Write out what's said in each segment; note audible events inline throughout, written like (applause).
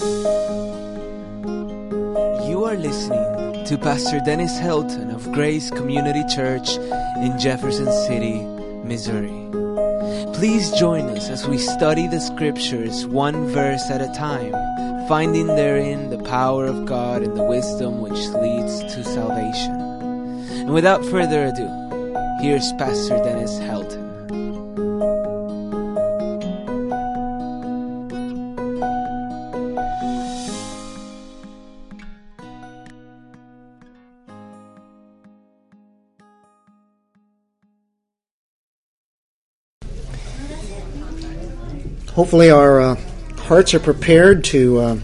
You are listening to Pastor Dennis Helton of Grace Community Church in Jefferson City, Missouri. Please join us as we study the scriptures one verse at a time, finding therein the power of God and the wisdom which leads to salvation. And without further ado, here's Pastor Dennis Helton. Hopefully, our uh, hearts are prepared to uh,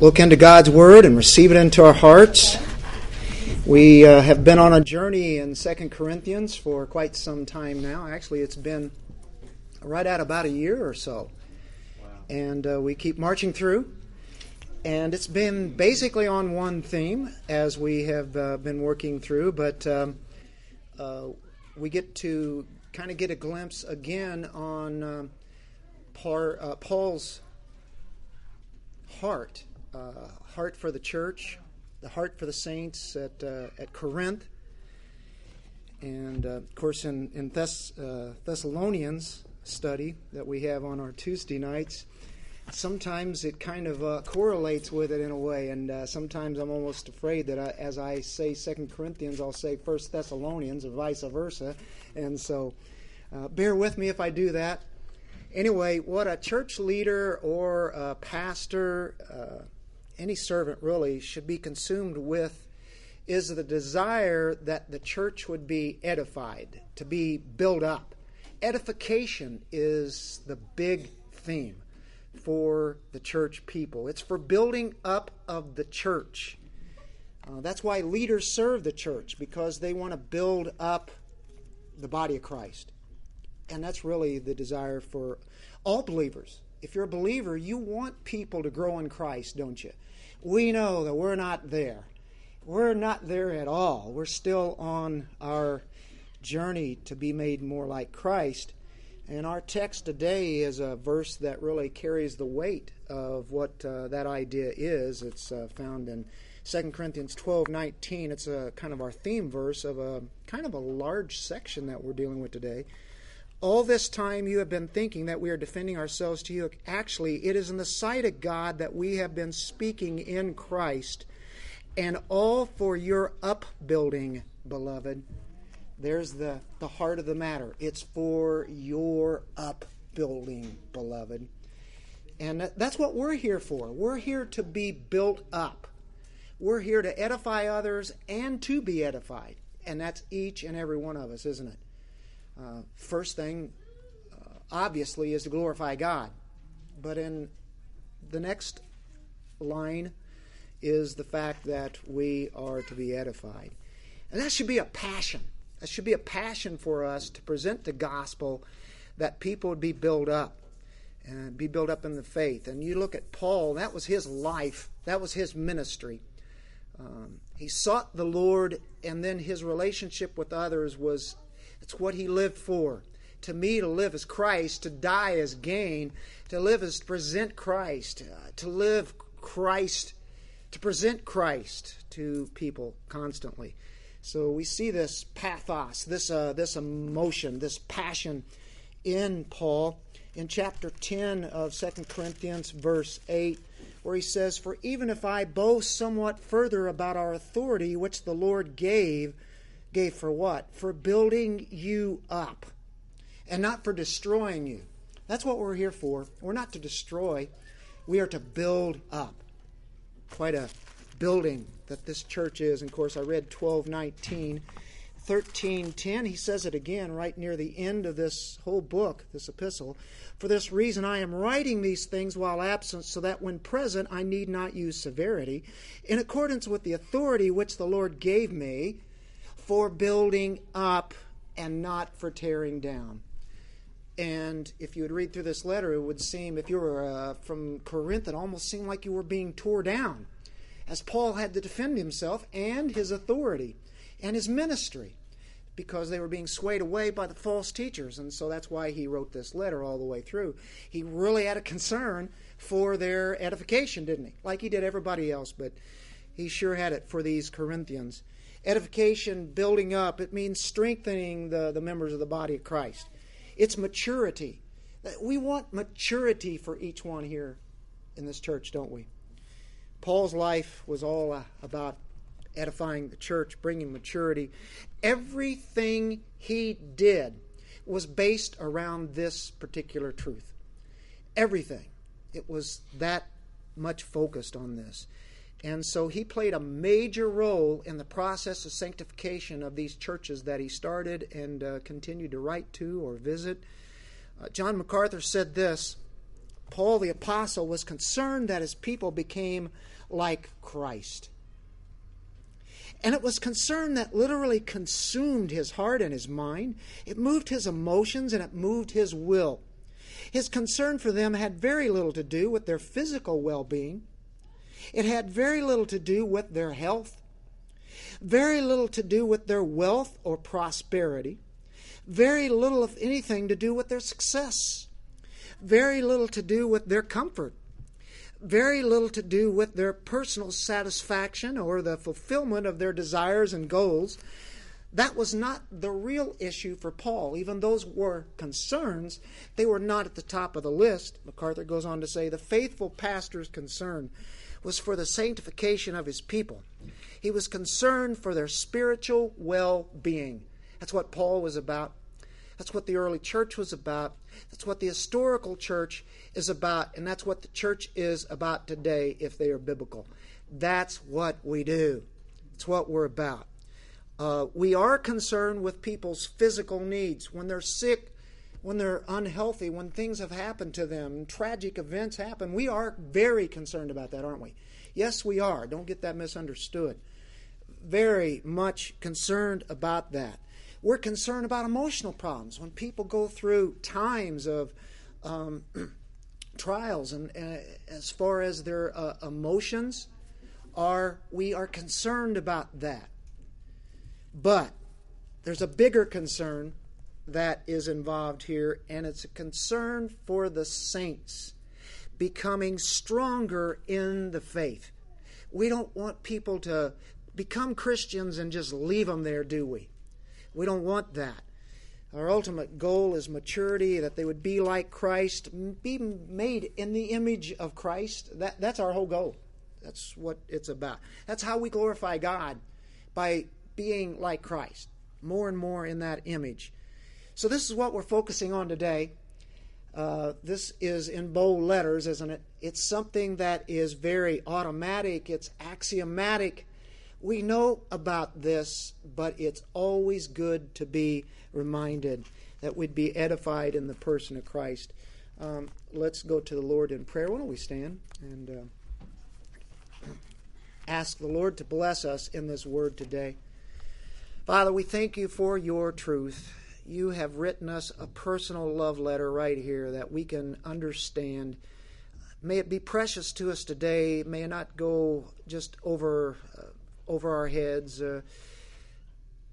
look into God's Word and receive it into our hearts. We uh, have been on a journey in Second Corinthians for quite some time now. Actually, it's been right at about a year or so. And uh, we keep marching through. And it's been basically on one theme as we have uh, been working through, but um, uh, we get to kind of get a glimpse again on uh, Paul, uh, Paul's heart, uh, heart for the church, the heart for the saints at uh, at Corinth, and uh, of course in in Thess- uh, Thessalonians study that we have on our Tuesday nights. Sometimes it kind of correlates with it in a way, and sometimes I'm almost afraid that I, as I say Second Corinthians, I'll say First Thessalonians, or vice versa and so, uh, bear with me if I do that. Anyway, what a church leader or a pastor, uh, any servant really, should be consumed with is the desire that the church would be edified, to be built up. Edification is the big theme for the church people. It's for building up of the church. Uh, that's why leaders serve the church, because they want to build up the body of Christ. And that's really the desire for all believers. If you're a believer, you want people to grow in Christ, don't you? We know that we're not there. We're not there at all. We're still on our journey to be made more like Christ. And our text today is a verse that really carries the weight of what uh, that idea is. It's uh, found in 2 Corinthians 12 19. It's a kind of our theme verse of a kind of a large section that we're dealing with today. All this time you have been thinking that we are defending ourselves to you. Actually, it is in the sight of God that we have been speaking in Christ, and all for your upbuilding, beloved. There's the, the heart of the matter. It's for your upbuilding, beloved. And that's what we're here for. We're here to be built up. We're here to edify others and to be edified. And that's each and every one of us, isn't it? Uh, first thing, uh, obviously, is to glorify God. But in the next line is the fact that we are to be edified. And that should be a passion. That should be a passion for us to present the gospel that people would be built up and be built up in the faith. And you look at Paul, that was his life, that was his ministry. Um, he sought the Lord, and then his relationship with others was it's what he lived for. To me, to live as Christ, to die as gain, to live as to present Christ, uh, to live Christ, to present Christ to people constantly. So we see this pathos, this uh, this emotion, this passion in Paul in chapter 10 of 2 Corinthians, verse 8 where he says, For even if I boast somewhat further about our authority, which the Lord gave, gave for what? For building you up, and not for destroying you. That's what we're here for. We're not to destroy, we are to build up. Quite a building that this church is. And of course, I read 1219. 13:10 he says it again right near the end of this whole book this epistle for this reason, I am writing these things while absent, so that when present I need not use severity, in accordance with the authority which the Lord gave me for building up and not for tearing down. And if you would read through this letter, it would seem, if you were uh, from Corinth, it almost seemed like you were being tore down, as Paul had to defend himself and his authority and his ministry. because they were being swayed away by the false teachers. And so that's why he wrote this letter all the way through. He really had a concern for their edification, didn't he? Like he did everybody else, but he sure had it for these Corinthians. Edification, building up, it means strengthening the, the members of the body of Christ. It's maturity. We want maturity for each one here in this church, don't we? Paul's life was all uh, about edifying the church, bringing maturity. Everything he did was based around this particular truth. Everything. It was that much focused on this. And so he played a major role in the process of sanctification of these churches that he started and uh, continued to write to or visit. Uh, John MacArthur said this Paul the Apostle was concerned that his people became like Christ. And it was concern that literally consumed his heart and his mind. It moved his emotions and it moved his will. His concern for them had very little to do with their physical well being, it had very little to do with their health, very little to do with their wealth or prosperity, very little, if anything, to do with their success, very little to do with their comfort very little to do with their personal satisfaction or the fulfillment of their desires and goals. That was not the real issue for Paul. Even those were concerns, they were not at the top of the list. MacArthur goes on to say the faithful pastor's concern was for the sanctification of his people. He was concerned for their spiritual well being. That's what Paul was about. That's what the early church was about. That's what the historical church is about, and that's what the church is about today if they are biblical. That's what we do, it's what we're about. Uh, we are concerned with people's physical needs. When they're sick, when they're unhealthy, when things have happened to them, tragic events happen, we are very concerned about that, aren't we? Yes, we are. Don't get that misunderstood. Very much concerned about that. We're concerned about emotional problems. When people go through times of um, (clears throat) trials, and uh, as far as their uh, emotions are, we are concerned about that. But there's a bigger concern that is involved here, and it's a concern for the saints becoming stronger in the faith. We don't want people to become Christians and just leave them there, do we? We don't want that. Our ultimate goal is maturity, that they would be like Christ, be made in the image of Christ. That, that's our whole goal. That's what it's about. That's how we glorify God, by being like Christ, more and more in that image. So, this is what we're focusing on today. Uh, this is in bold letters, isn't it? It's something that is very automatic, it's axiomatic we know about this, but it's always good to be reminded that we'd be edified in the person of Christ. Um, let's go to the Lord in prayer. Why don't we stand and uh, ask the Lord to bless us in this word today? Father, we thank you for your truth. You have written us a personal love letter right here that we can understand. May it be precious to us today. May it not go just over uh, over our heads, uh,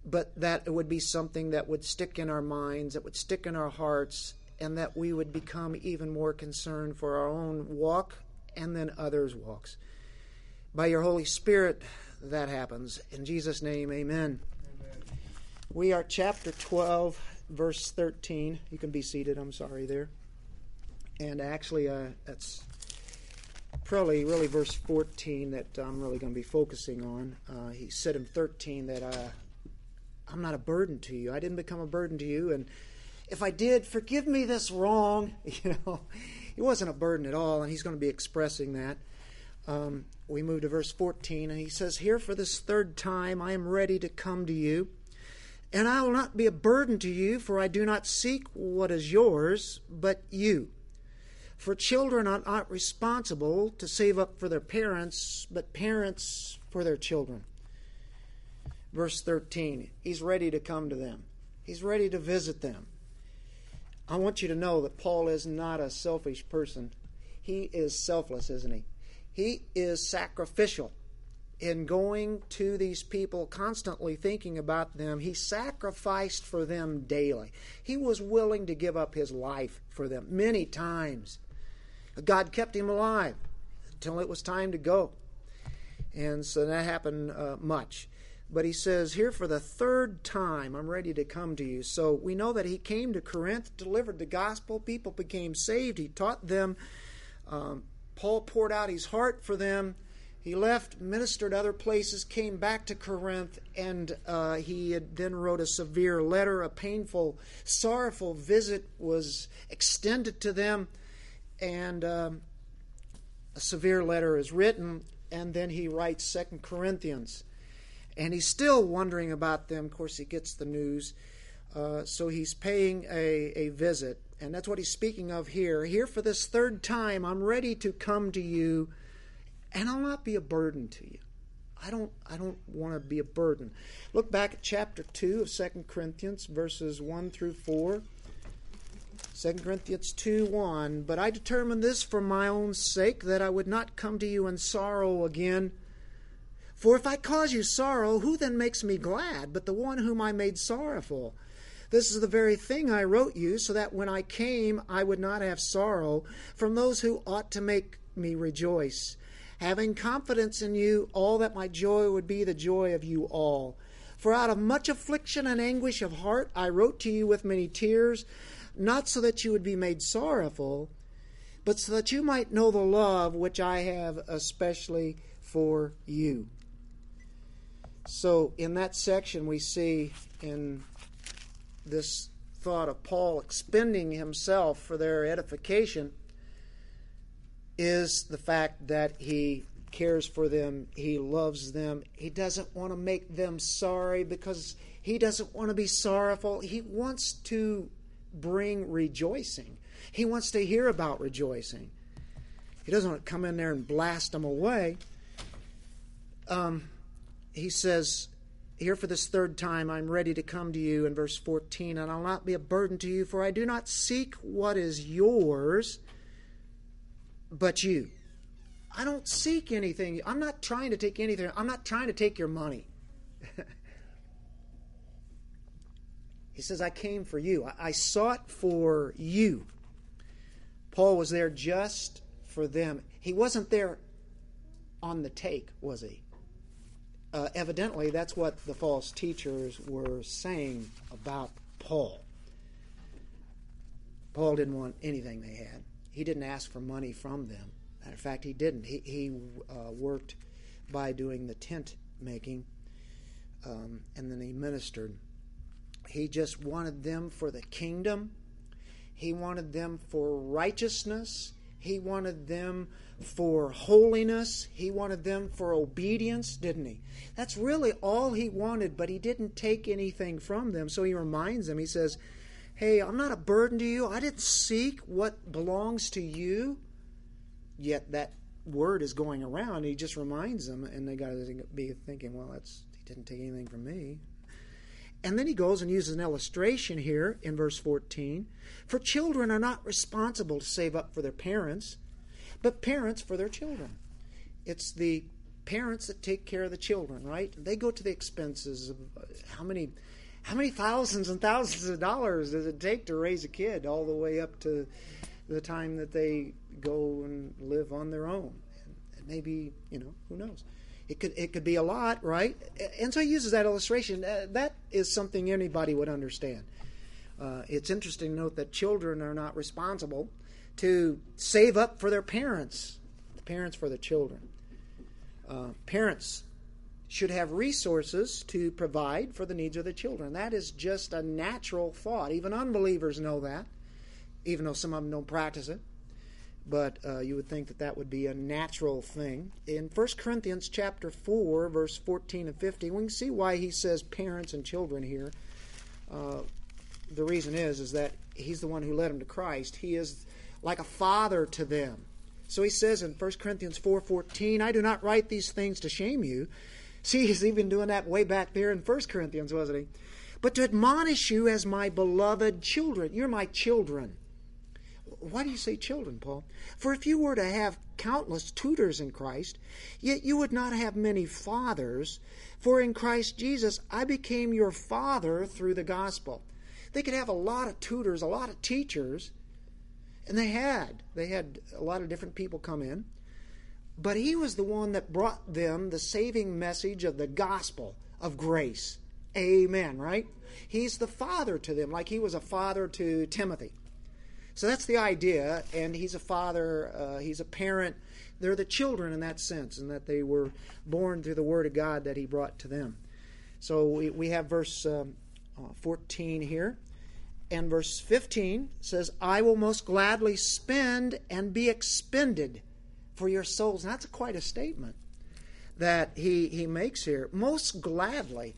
but that it would be something that would stick in our minds, that would stick in our hearts, and that we would become even more concerned for our own walk and then others' walks. By your Holy Spirit, that happens. In Jesus' name, amen. amen. We are chapter 12, verse 13. You can be seated, I'm sorry there. And actually, uh, that's probably really verse 14 that I'm really going to be focusing on. Uh, he said in 13 that uh, I'm not a burden to you. I didn't become a burden to you, and if I did, forgive me this wrong. (laughs) You know, he wasn't a burden at all, and he's going to be expressing that. Um, we move to verse 14, and he says, Here for this third time I am ready to come to you, and I will not be a burden to you, for I do not seek what is yours, but you. For children are not responsible to save up for their parents, but parents for their children. Verse 13, he's ready to come to them, he's ready to visit them. I want you to know that Paul is not a selfish person. He is selfless, isn't he? He is sacrificial. in going to these people, constantly thinking about them. He sacrificed for them daily. He was willing to give up his life for them many times. God kept him alive until it was time to go. And so that happened uh, much. But he says, Here for the third time, I'm ready to come to you. So we know that he came to Corinth, delivered the gospel, people became saved, he taught them. Um, Paul poured out his heart for them. He left, ministered other places, came back to Corinth, and uh, he then wrote a severe letter. A painful, sorrowful visit was extended to them, and um, a severe letter is written. And then he writes Second Corinthians, and he's still wondering about them. Of course, he gets the news, uh, so he's paying a, a visit, and that's what he's speaking of here. Here for this third time, I'm ready to come to you and I'll not be a burden to you. I don't I don't want to be a burden. Look back at chapter 2 of 2 Corinthians verses 1 through 4. 2 Corinthians 2 1. But I determined this for my own sake, that I would not come to you in sorrow again. For if I cause you sorrow, who then makes me glad but the one whom I made sorrowful? This is the very thing I wrote you, so that when I came I would not have sorrow from those who ought to make me rejoice having confidence in you, all that my joy would be the joy of you all. For out of much affliction and anguish of heart I wrote to you with many tears, not so that you would be made sorrowful, but so that you might know the love which I have especially for you. So, in that section, we see in this thought of Paul expending himself for their edification is the fact that he cares for them, he loves them, he doesn't want to make them sorry because he doesn't want to be sorrowful. He wants to bring rejoicing. He wants to hear about rejoicing. He doesn't want to come in there and blast them away. Um, he says, Here for this third time, I'm ready to come to you in verse 14, and I'll not be a burden to you, for I do not seek what is yours but you. I don't seek anything. I'm not trying to take anything. I'm not trying to take your money. (laughs) he says, I came for you. I, sought for you. Paul was there just for them. He wasn't there on the take, was he? Uh, evidently, that's what the false teachers were saying about Paul. Paul didn't want anything they had he didn't ask for money from them. Matter of fact, he didn't. He, he uh, worked by doing the tent making, um, and then he ministered. He just wanted them for the kingdom. He wanted them for righteousness. He wanted them for holiness. He wanted them for obedience, didn't he? That's really all he wanted, but he didn't take anything from them. So he reminds them, he says, Hey, I'm not a burden to you. I didn't seek what belongs to you. Yet that word is going around. He just reminds them, and they got to be thinking, well, that's he didn't take anything from me. And then he goes and uses an illustration here in verse 14. For children are not responsible to save up for their parents, but parents for their children. It's the parents that take care of the children, right? They go to the expenses of uh, how many how many thousands and thousands of dollars does it take to raise a kid all the way up to the time that they go and live on their own? And maybe, you know, who knows? It could it could be a lot, right? And so he uses that illustration. Uh, that is something anybody would understand. Uh, it's interesting to note that children are not responsible to save up for their parents, the parents for the children. Uh, parents should have resources to provide for the needs of the children. That is just a natural thought. Even unbelievers know that, even though some of them don't practice it. But uh, you would think that that would be a natural thing. In 1 Corinthians chapter 4, verse 14 and 15, we can see why he says parents and children here. Uh, the reason is is that he's the one who led them to Christ. He is like a father to them. So he says in 1 Corinthians 4:14, I do not write these things to shame you, See, he's even doing that way back there in 1 Corinthians, wasn't he? But to admonish you as my beloved children. You're my children. Why do you say children, Paul? For if you were to have countless tutors in Christ, yet you would not have many fathers, for in Christ Jesus I became your father through the gospel. They could have a lot of tutors, a lot of teachers, and they had. They had a lot of different people come in. But he was the one that brought them the saving message of the gospel of grace. Amen, right? He's the father to them, like he was a father to Timothy. So that's the idea, and he's a father, uh, he's a parent. They're the children in that sense, and that they were born through the Word of God that he brought to them. So we, we have verse um, uh, 14 here. And verse 15 says, I will most gladly spend and be expended for your souls. And that's quite a statement that he, he makes here. Most gladly.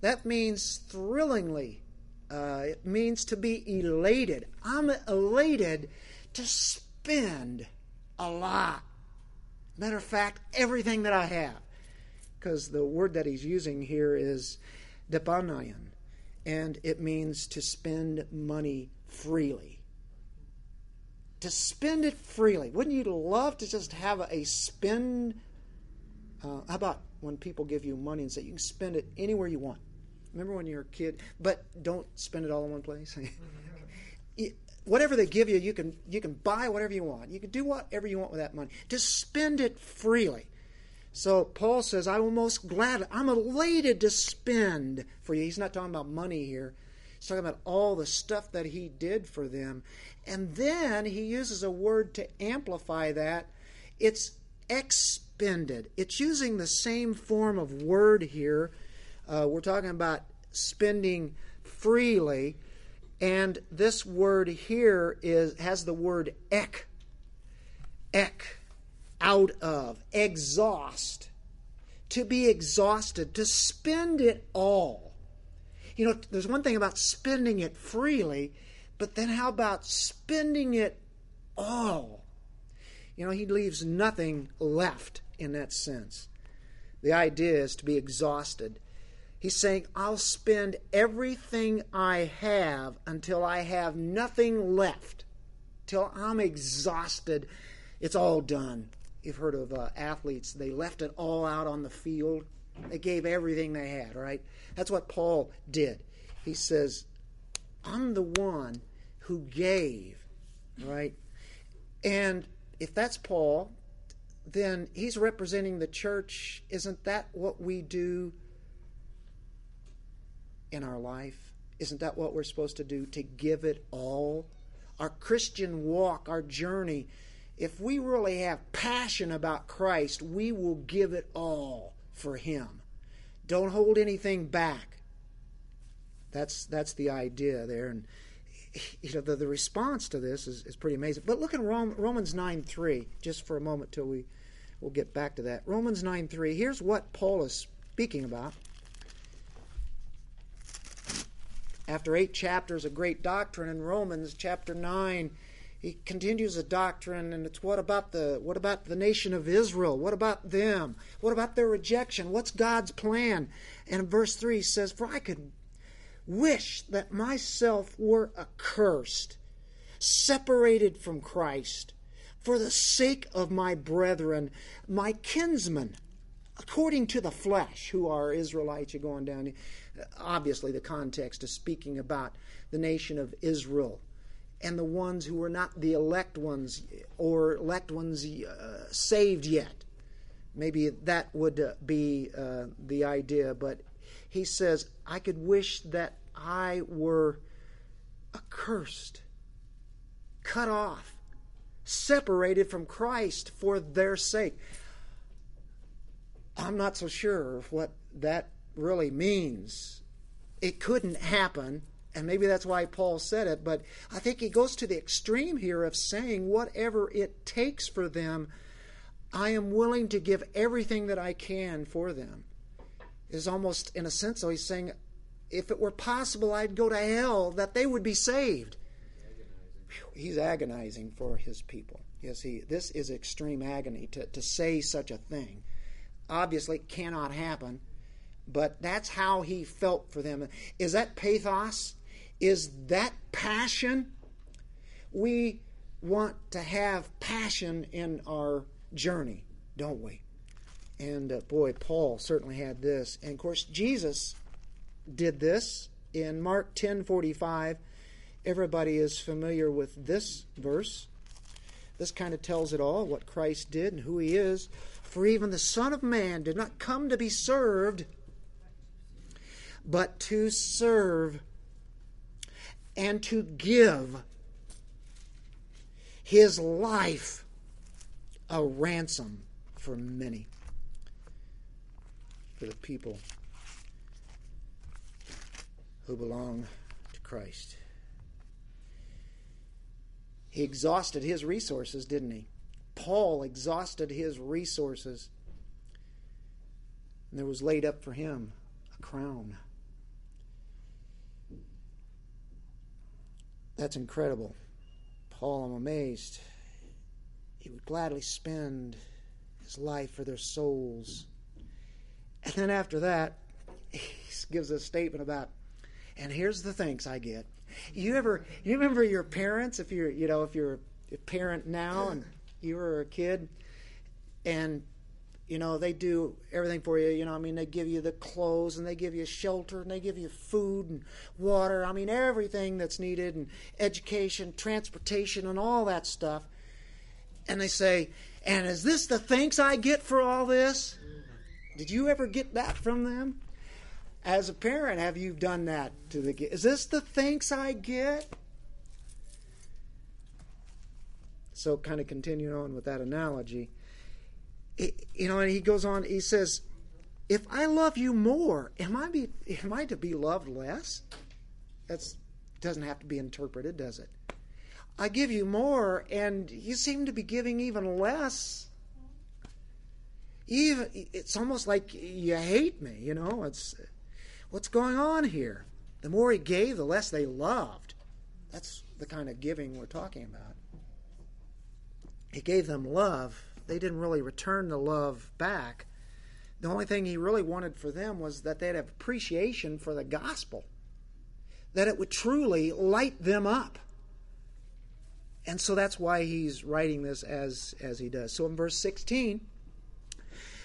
That means thrillingly. Uh, it means to be elated. I'm elated to spend a lot. Matter of fact, everything that I have. Because the word that he's using here is depanayan, and it means to spend money freely. To spend it freely. Wouldn't you love to just have a spend? Uh, how about when people give you money and say you can spend it anywhere you want? Remember when you were a kid? But don't spend it all in one place. (laughs) whatever they give you, you can you can buy whatever you want. You can do whatever you want with that money. Just spend it freely. So Paul says, I will most gladly, I'm elated to spend for you. He's not talking about money here. He's talking about all the stuff that he did for them. And then he uses a word to amplify that. It's expended. It's using the same form of word here uh, we're talking about spending freely, and this word here is has the word ek, ek, out of, exhaust, to be exhausted, to spend it all. You know, there's one thing about spending it freely, but then how about spending it all? You know, he leaves nothing left in that sense. The idea is to be exhausted. He's saying, I'll spend everything I have until I have nothing left, till I'm exhausted. It's all done. You've heard of uh, athletes, they left it all out on the field. They gave everything they had, right? That's what Paul did. He says, I'm the one who gave, right? And if that's Paul, then he's representing the church. Isn't that what we do in our life? Isn't that what we're supposed to do? To give it all? Our Christian walk, our journey, if we really have passion about Christ, we will give it all for Him. Don't hold anything back. That's that's the idea there, and you know the, the response to this is, is pretty amazing. But look at Rome, Romans nine three just for a moment till we we'll get back to that. Romans nine three. Here's what Paul is speaking about. After eight chapters of great doctrine in Romans chapter 9, he continues a doctrine and it's what about the what about the nation of Israel? What about them? What about their rejection? What's God's plan? And verse 3 he says, For I could wish that myself were accursed, separated from Christ, for the sake of my brethren, my kinsmen, according to the flesh, who are Israelites. You're going down obviously the context is speaking about the nation of Israel and the ones who were not the elect ones or elect ones uh, saved yet. Maybe that would uh, be uh, the idea, but he says, I could wish that I were accursed, cut off, separated from Christ for their sake. I'm not so sure what that really means. It couldn't happen, and maybe that's why Paul said it, but I think he goes to the extreme here of saying, whatever it takes for them, I am willing to give everything that I can for them. Is almost, in a sense, though, he's saying, if it were possible, I'd go to hell that they would be saved. He's agonizing for his people. Yes, he. This is extreme agony to, to say such a thing. Obviously, cannot happen but that's how he felt for them. Is that pathos? Is that passion? We want to have passion in our journey, don't we? And uh, boy, Paul certainly had this. And of course, Jesus did this in Mark 10:45. Everybody is familiar with this verse. This kind of tells it all what Christ did and who he is. For even the Son of Man did not come to be served, but to serve and to give his life a ransom for many, for the people who belong to Christ. He exhausted his resources, didn't he? Paul exhausted his resources. And there was laid up for him a crown. That's incredible. Paul, I'm amazed. He would gladly spend his life for their souls. And then after that, (laughs) he gives a statement about, and here's the thanks I get. You ever you remember your parents if you're you know if you're a parent now and you were a kid and you know they do everything for you you know i mean they give you the clothes and they give you shelter and they give you food and water i mean everything that's needed and education transportation and all that stuff. And they say and is this the thanks i get for all this? Did you ever get that from them? As a parent have you done that to the kid? is this the thanks i get so kind of continuing on with that analogy you know, and he goes on. He says, "If I love you more, am I be am I to be loved less?" That's doesn't have to be interpreted, does it? I give you more, and you seem to be giving even less. Even it's almost like you hate me. You know, it's what's going on here. The more he gave, the less they loved. That's the kind of giving we're talking about. He gave them love they didn't really return the love back. The only thing he really wanted for them was that they'd have appreciation for the gospel, that it would truly light them up. And so that's why he's writing this as, as he does. So in verse 16,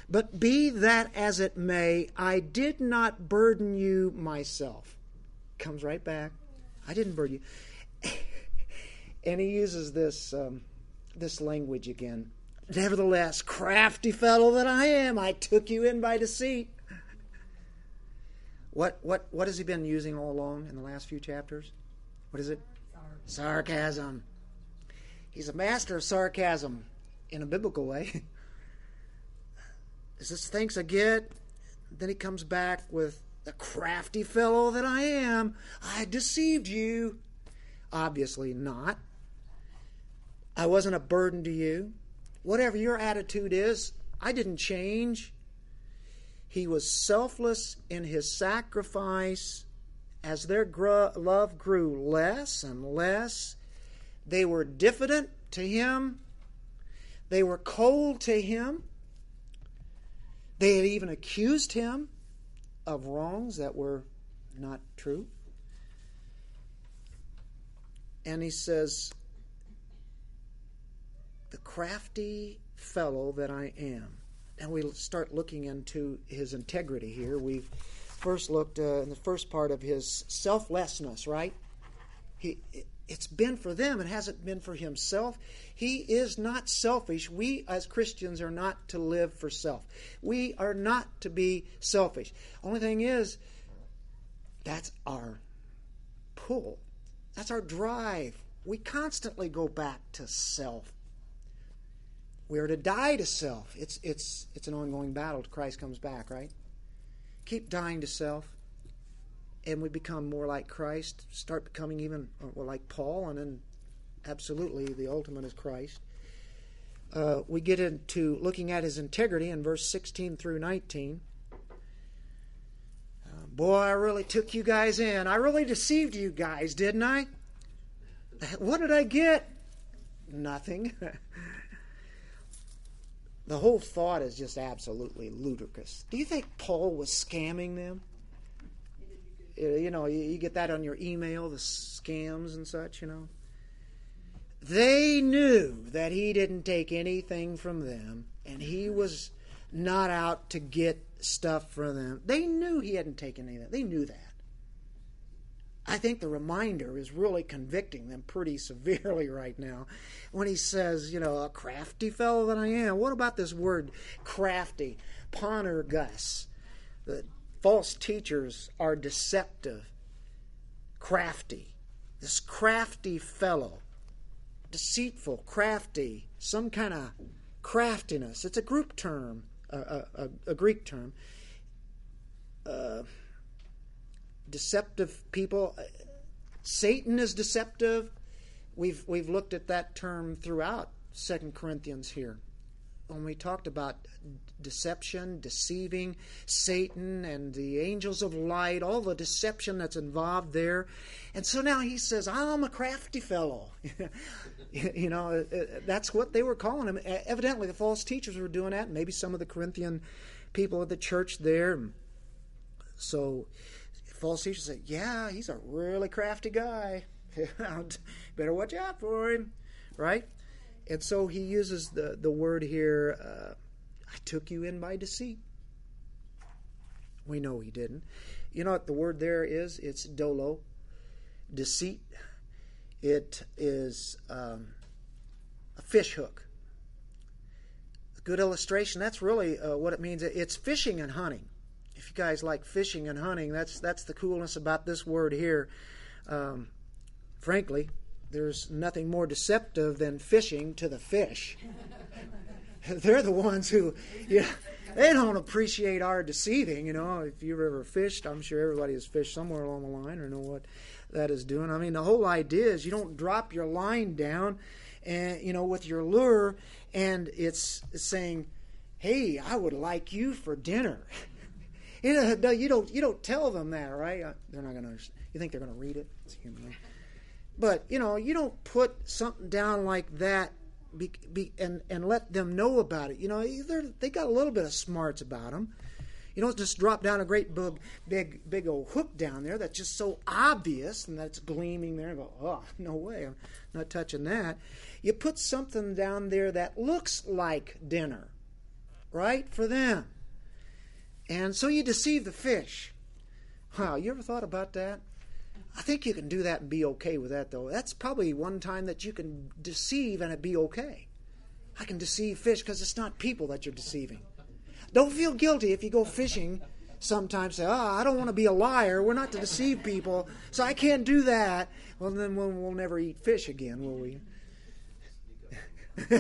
but be that as it may, I did not burden you myself. Comes right back. I didn't burden you. (laughs) and he uses this um, this language again. Nevertheless, crafty fellow that I am, I took you in by deceit. What what what has he been using all along in the last few chapters? What is it? Sarcasm. He's a master of sarcasm in a biblical way. (laughs) is this thanks I get? Then he comes back with the crafty fellow that I am. I deceived you. Obviously not. I wasn't a burden to you whatever your attitude is, I didn't change. He was selfless in his sacrifice. As their love grew less and less, they were diffident to him. They were cold to him. They had even accused him of wrongs that were not true. And he says, the crafty fellow that I am. And we start looking into his integrity here. We've first looked uh, in the first part of his selflessness, right? He, it's been for them, it hasn't been for himself. He is not selfish. We as Christians are not to live for self. We are not to be selfish. Only thing is, that's our pull. That's our drive. We constantly go back to self. We are to die to self. It's, it's, it's an ongoing battle till Christ comes back, right? Keep dying to self, and we become more like Christ, start becoming even well, like Paul, and then absolutely the ultimate is Christ. Uh, we get into looking at his integrity in verse 16 through 19. Uh, boy, I really took you guys in. I really deceived you guys, didn't I? What did I get? Nothing. (laughs) the whole thought is just absolutely ludicrous. Do you think Paul was scamming them? You know, you get that on your email, the scams and such, you know. They knew that he didn't take anything from them, and he was not out to get stuff from them. They knew he hadn't taken anything. They knew that. I think the reminder is really convicting them pretty (laughs) severely right now when he says, you know, a crafty fellow that I am. What about this word crafty? Ponergus. The false teachers are deceptive, crafty. This crafty fellow, deceitful, crafty, some kind of craftiness. It's a group term, a, a, a Greek term. Uh, deceptive people. Satan is deceptive. We've we've looked at that term throughout Second Corinthians here. When we talked about deception, deceiving, Satan and the angels of light, all the deception that's involved there. And so now he says, I'm a crafty fellow. (laughs) you know, uh, uh, that's what they were calling him. Evidently, the false teachers were doing that, maybe some of the Corinthian people at the church there. So false teachers say, "Yeah, he's a really crafty guy. (laughs) Better watch out for him." Right? And so he uses the the word here. Uh, I took you in by deceit. We know he didn't. You know what the word there is? It's dolo, deceit. It is um, a fish hook. A good illustration. That's really uh, what it means. It's fishing and hunting if you guys like fishing and hunting, that's that's the coolness about this word here. Um, frankly, there's nothing more deceptive than fishing to the fish. (laughs) They're the ones who, yeah, they don't appreciate our deceiving. You know, if you've ever fished, I'm sure everybody has fished somewhere along the line or know what that is doing. I mean, the whole idea is you don't drop your line down, and you know, with your lure, and it's saying, "Hey, I would like you for dinner." (laughs) You know, you don't you don't tell them that, right? Uh, they're not going to. understand. You think they're going to read it? It's human. But you know, you don't put something down like that be, be, and and let them know about it. You know, they got a little bit of smarts about them. You don't just drop down a great big big big old hook down there that's just so obvious and that's gleaming there and go, oh (laughs) no way, I'm not touching that. You put something down there that looks like dinner, right for them. And so you deceive the fish. Wow, you ever thought about that? I think you can do that and be okay with that, though. That's probably one time that you can deceive and it be okay. I can deceive fish because it's not people that you're deceiving. Don't feel guilty if you go fishing sometimes say, oh, I don't want to be a liar. We're not to deceive people, so I can't do that. Well, then we'll, we'll never eat fish again, will we? (laughs)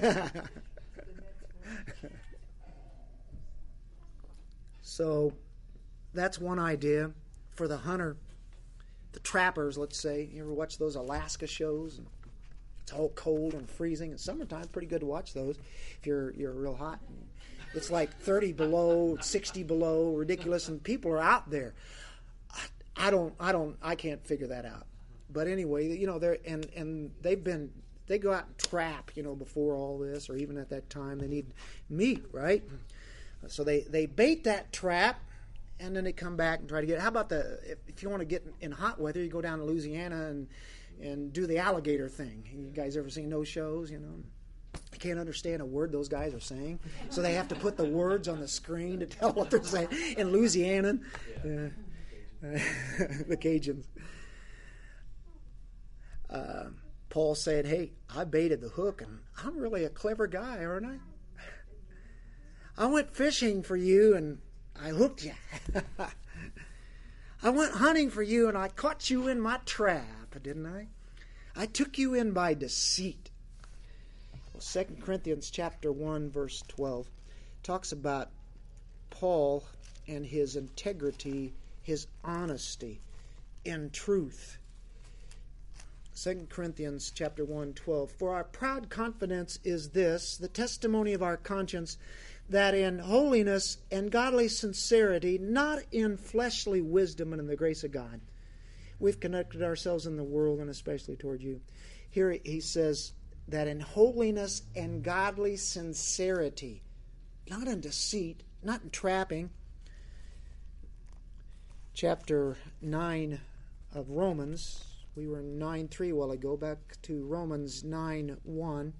So that's one idea for the hunter, the trappers, let's say. You ever watch those Alaska shows? It's all cold and freezing. In summertime, pretty good to watch those if you're you're real hot. It's like 30 below, 60 below, ridiculous, and people are out there. I don't, I don't, I can't figure that out. But anyway, you know, they're and and they've been they go out and trap, you know, before all this, or even at that time, they need meat, right? So they, they bait that trap and then they come back and try to get. it. How about the if, if you want to get in hot weather, you go down to Louisiana and and do the alligator thing. You guys ever seen those shows? You know, I can't understand a word those guys are saying, so they have to put the words on the screen to tell what they're saying in Louisiana. Uh, uh, (laughs) the Cajuns. Uh, Paul said, "Hey, I baited the hook, and I'm really a clever guy, aren't I?" I went fishing for you and I hooked you. (laughs) I went hunting for you and I caught you in my trap, didn't I? I took you in by deceit. Well, 2 Corinthians chapter 1 verse 12 talks about Paul and his integrity, his honesty in truth. 2 Corinthians chapter 1 12 For our proud confidence is this the testimony of our conscience that in holiness and godly sincerity, not in fleshly wisdom and in the grace of God, we've connected ourselves in the world and especially toward you. Here he says that in holiness and godly sincerity, not in deceit, not in trapping. Chapter 9 of Romans, We were in 9 3 a while ago, back to Romans 9 1.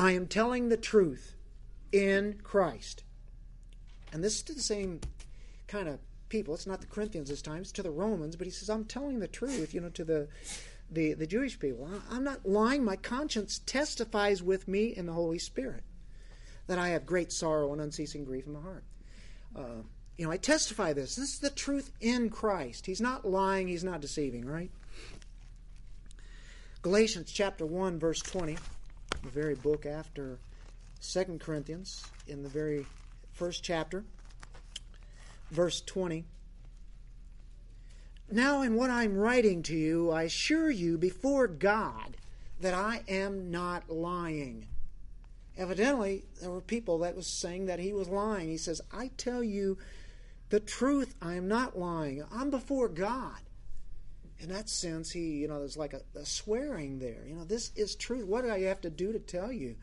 I am telling the truth in Christ. And this is to the same kind of people. It's not the Corinthians this time, it's to the Romans, but he says, I'm telling the truth, you know, to the the, the Jewish people. I'm not lying. My conscience testifies with me in the Holy Spirit that I have great sorrow and unceasing grief in my heart. Uh, you know, I testify this. This is the truth in Christ. He's not lying, he's not deceiving, right? Galatians chapter 1, verse 20, the very book after Second Corinthians, in the very first chapter, verse 20. Now, in what I'm writing to you, I assure you before God that I am not lying. Evidently, there were people that was saying that he was lying. He says, I tell you the truth, I am not lying. I'm before God. In that sense, he, you know, there's like a, a swearing there. You know, this is truth. What do I have to do to tell you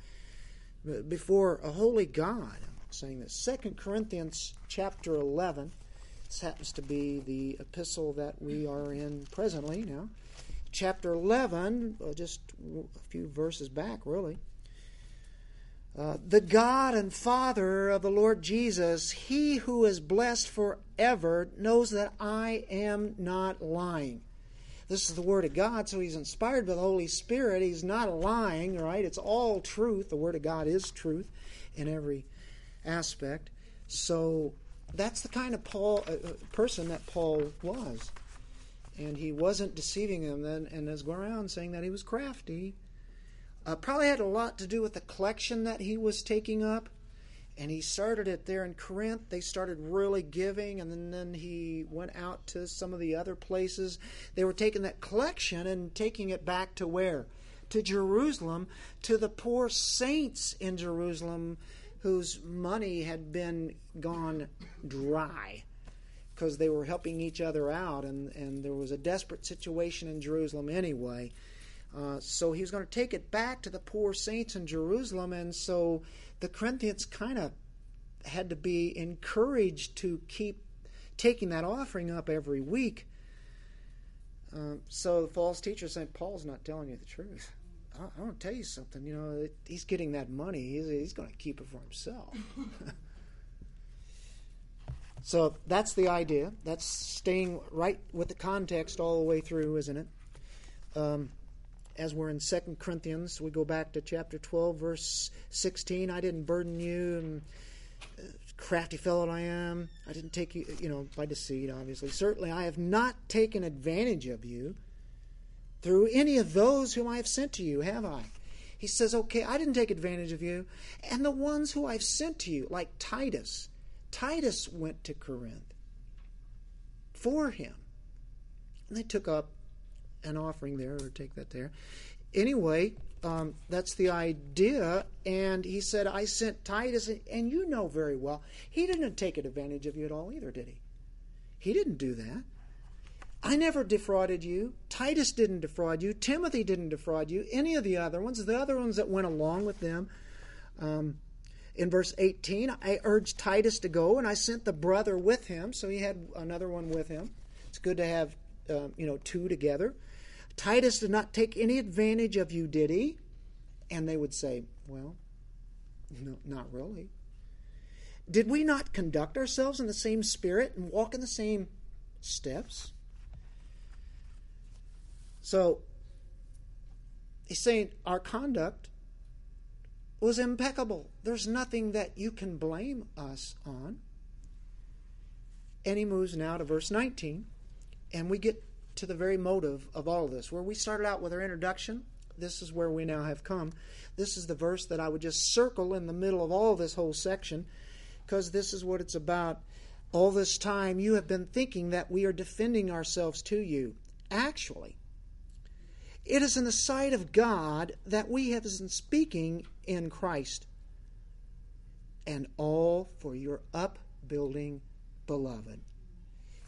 before a holy God? I'm saying this. Second Corinthians chapter 11 this happens to be the epistle that we are in presently now. Chapter 11, uh, just a few verses back, really. Uh, the God and Father of the Lord Jesus, He who is blessed forever, knows that I am not lying. This is the Word of God, so He's inspired by the Holy Spirit. He's not lying, right? It's all truth. The Word of God is truth in every aspect. So that's the kind of Paul uh, uh, person that Paul was, and he wasn't deceiving them. Then and is going around saying that he was crafty. Uh, probably had a lot to do with the collection that he was taking up, and he started it there in Corinth. They started really giving, and then, then he went out to some of the other places. They were taking that collection and taking it back to where? To Jerusalem, to the poor saints in Jerusalem whose money had been gone dry because they were helping each other out, and, and there was a desperate situation in Jerusalem anyway. Uh, so he was going to take it back to the poor saints in Jerusalem, and so the Corinthians kind of had to be encouraged to keep taking that offering up every week. Uh, so the false teacher said, Paul's not telling you the truth. I, want to tell you something. You know, he's getting that money. He's, he's going to keep it for himself. (laughs) so that's the idea. That's staying right with the context all the way through, isn't it? Um, as we're in Second Corinthians, we go back to chapter 12, verse 16. I didn't burden you, and uh, crafty fellow that I am. I didn't take you, you know, by deceit, obviously. Certainly, I have not taken advantage of you through any of those whom I have sent to you, have I? He says, Okay, I didn't take advantage of you. And the ones who I've sent to you, like Titus, Titus went to Corinth for him. And they took up an offering there, or take that there. Anyway, um, that's the idea. And he said, I sent Titus, and you know very well, he didn't take advantage of you at all either, did he? He didn't do that. I never defrauded you. Titus didn't defraud you. Timothy didn't defraud you. Any of the other ones, the other ones that went along with them. Um, in verse 18, I urged Titus to go, and I sent the brother with him. So he had another one with him. It's good to have, um, you know, two together. Titus did not take any advantage of you, did he? And they would say, well, no, not really. Did we not conduct ourselves in the same spirit and walk in the same steps? So he's saying our conduct was impeccable. There's nothing that you can blame us on. And he moves now to verse 19, and we get to the very motive of all of this. Where we started out with our introduction, this is where we now have come. This is the verse that I would just circle in the middle of all this whole section, because this is what it's about. All this time, you have been thinking that we are defending ourselves to you. Actually, it is in the sight of God that we have been speaking in Christ, and all for your upbuilding, beloved.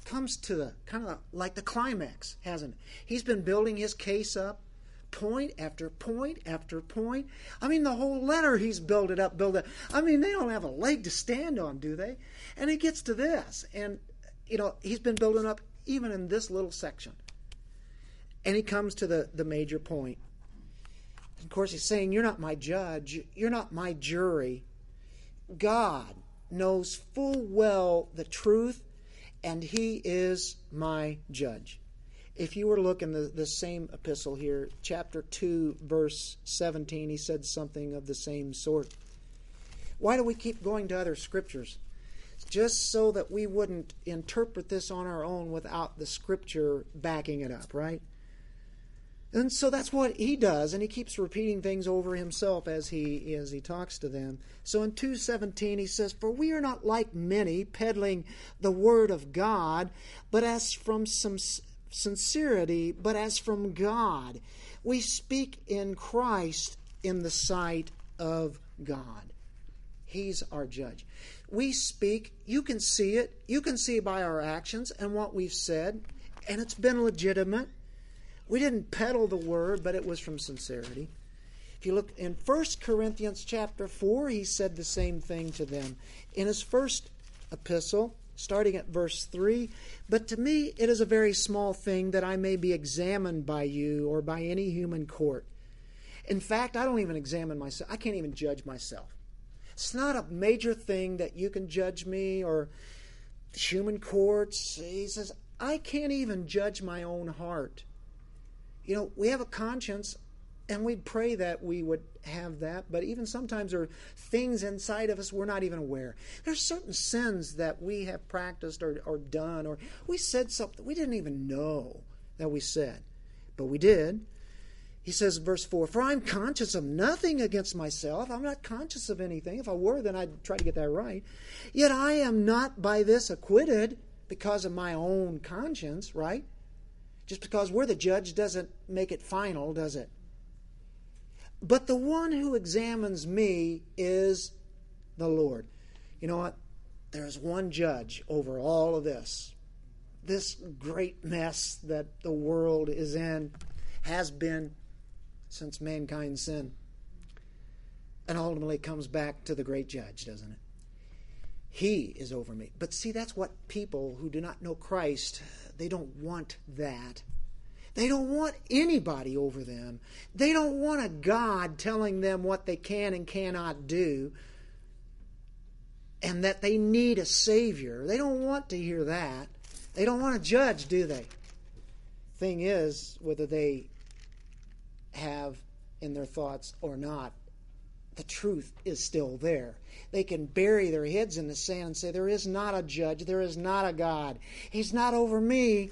Comes to the kind of like the climax, hasn't it? He's been building his case up point after point after point. I mean, the whole letter he's built it up, built it. I mean, they don't have a leg to stand on, do they? And he gets to this, and you know, he's been building up even in this little section. And he comes to the, the major point. Of course, he's saying, You're not my judge, you're not my jury. God knows full well the truth, and he is my judge. If you were to look in the, the same epistle here, chapter 2, verse 17, he said something of the same sort. Why do we keep going to other scriptures? Just so that we wouldn't interpret this on our own without the scripture backing it up, right? And so that's what he does, and he keeps repeating things over himself as he as he talks to them. So in 217 he says, For we are not like many peddling the word of God, but as from some sincerity, but as from God. We speak in Christ in the sight of God. He's our judge. We speak, you can see it, you can see by our actions and what we've said, and it's been legitimate. We didn't peddle the word, but it was from sincerity. If you look in 1 Corinthians chapter 4, he said the same thing to them. In his first epistle, starting at verse 3 But to me it is a very small thing that I may be examined by you or by any human court. In fact, I don't even examine myself, I can't even judge myself. It's not a major thing that you can judge me or human courts. He says, I can't even judge my own heart. You know, we have a conscience and we pray that we would have that, but even sometimes there are things inside of us we're not even aware. There's certain sins that we have practiced or, or done, or we said something we didn't even know that we said, but we did. He says, verse 4 For I'm conscious of nothing against myself. I'm not conscious of anything. If I were, then I'd try to get that right. Yet I am not by this acquitted because of my own conscience, right? Just because we're the judge doesn't make it final, does it? But the one who examines me is the Lord. You know what? There's one judge over all of this. This great mess that the world is in has been since mankind sinned. And ultimately comes back to the great judge, doesn't it? He is over me. But see, that's what people who do not know Christ, they don't want that. They don't want anybody over them. They don't want a God telling them what they can and cannot do and that they need a Savior. They don't want to hear that. They don't want a judge, do they? Thing is, whether they have in their thoughts or not, the truth is still there. They can bury their heads in the sand and say, There is not a judge, there is not a God. He's not over me.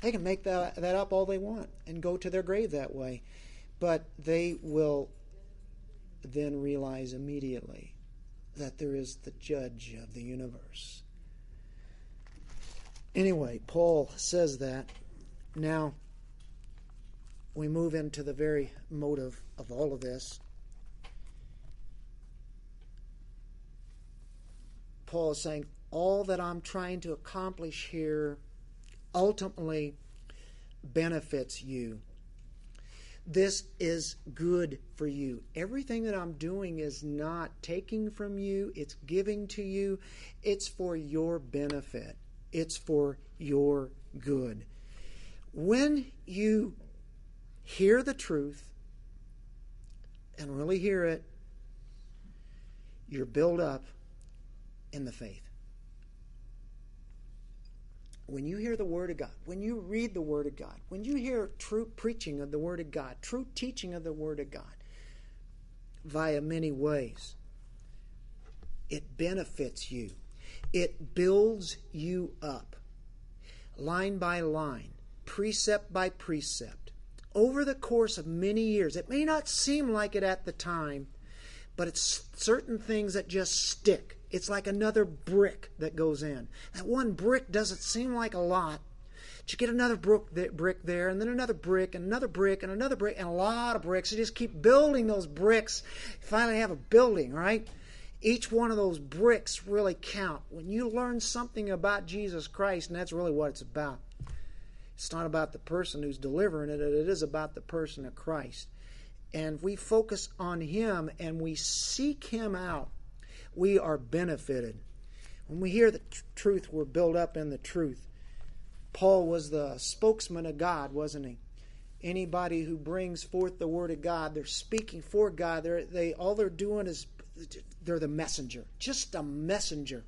They can make that, that up all they want and go to their grave that way. But they will then realize immediately that there is the judge of the universe. Anyway, Paul says that. Now, we move into the very motive of all of this. Paul is saying, All that I'm trying to accomplish here ultimately benefits you. This is good for you. Everything that I'm doing is not taking from you, it's giving to you. It's for your benefit, it's for your good. When you hear the truth and really hear it, you're built up in the faith when you hear the Word of God, when you read the Word of God, when you hear true preaching of the Word of God, true teaching of the Word of God, via many ways, it benefits you. It builds you up, line by line, precept by precept, over the course of many years. It may not seem like it at the time, but it's certain things that just stick. It's like another brick that goes in. That one brick doesn't seem like a lot. But you get another brick there, and then another brick, and another brick, and another brick, and a lot of bricks. You just keep building those bricks. You finally have a building, right? Each one of those bricks really count. When you learn something about Jesus Christ, and that's really what it's about. It's not about the person who's delivering it, it is about the person of Christ and we focus on Him and we seek Him out, we are benefited. When we hear the tr- truth, we're built up in the truth. Paul was the spokesman of God, wasn't he? Anybody who brings forth the word of God, they're speaking for God. They're, they all they're doing is they're the messenger, just a messenger.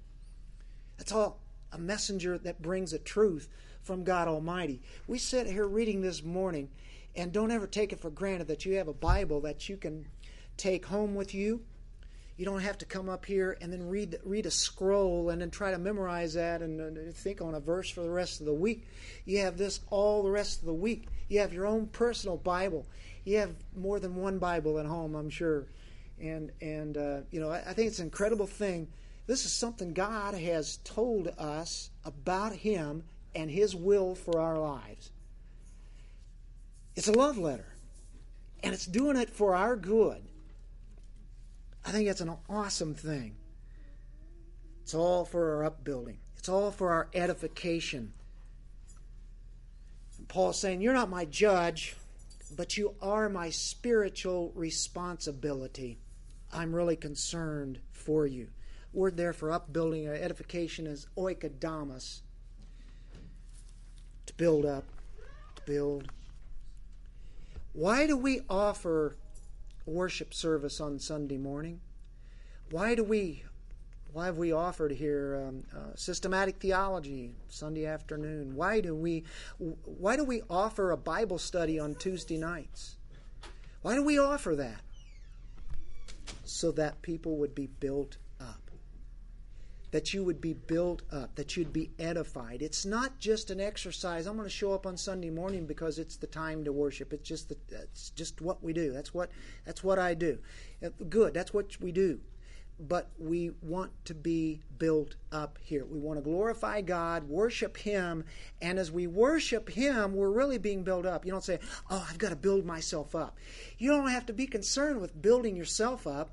That's all. A messenger that brings a truth from God Almighty. We sit here reading this morning, and don't ever take it for granted that you have a Bible that you can take home with you you don't have to come up here and then read read a scroll and then try to memorize that and, think on a verse for the rest of the week. You have this all the rest of the week. You have your own personal Bible. You have more than one Bible at home, I'm sure. And and uh, you know, I, I think it's an incredible thing. This is something God has told us about Him and His will for our lives. It's a love letter, and it's doing it for our good. I think that's an awesome thing. It's all for our upbuilding, it's all for our edification. And Paul's saying, You're not my judge, but you are my spiritual responsibility. I'm really concerned for you. Word there for upbuilding or edification is oikodamas. To build up, to build. Why do we offer worship service on Sunday morning? Why do we why have we offered here um, uh, systematic theology Sunday afternoon? Why do we why do we offer a Bible study on Tuesday nights? Why do we offer that? So that people would be built that you would be built up, that you'd be edified. It's not just an exercise. I'm going to show up on Sunday morning because it's the time to worship. It's just the, it's just what we do. That's what that's what I do. Uh, good. That's what we do. But we want to be built up here. We want to glorify God, worship Him, and as we worship Him, we're really being built up. You don't say, "Oh, I've got to build myself up." You don't have to be concerned with building yourself up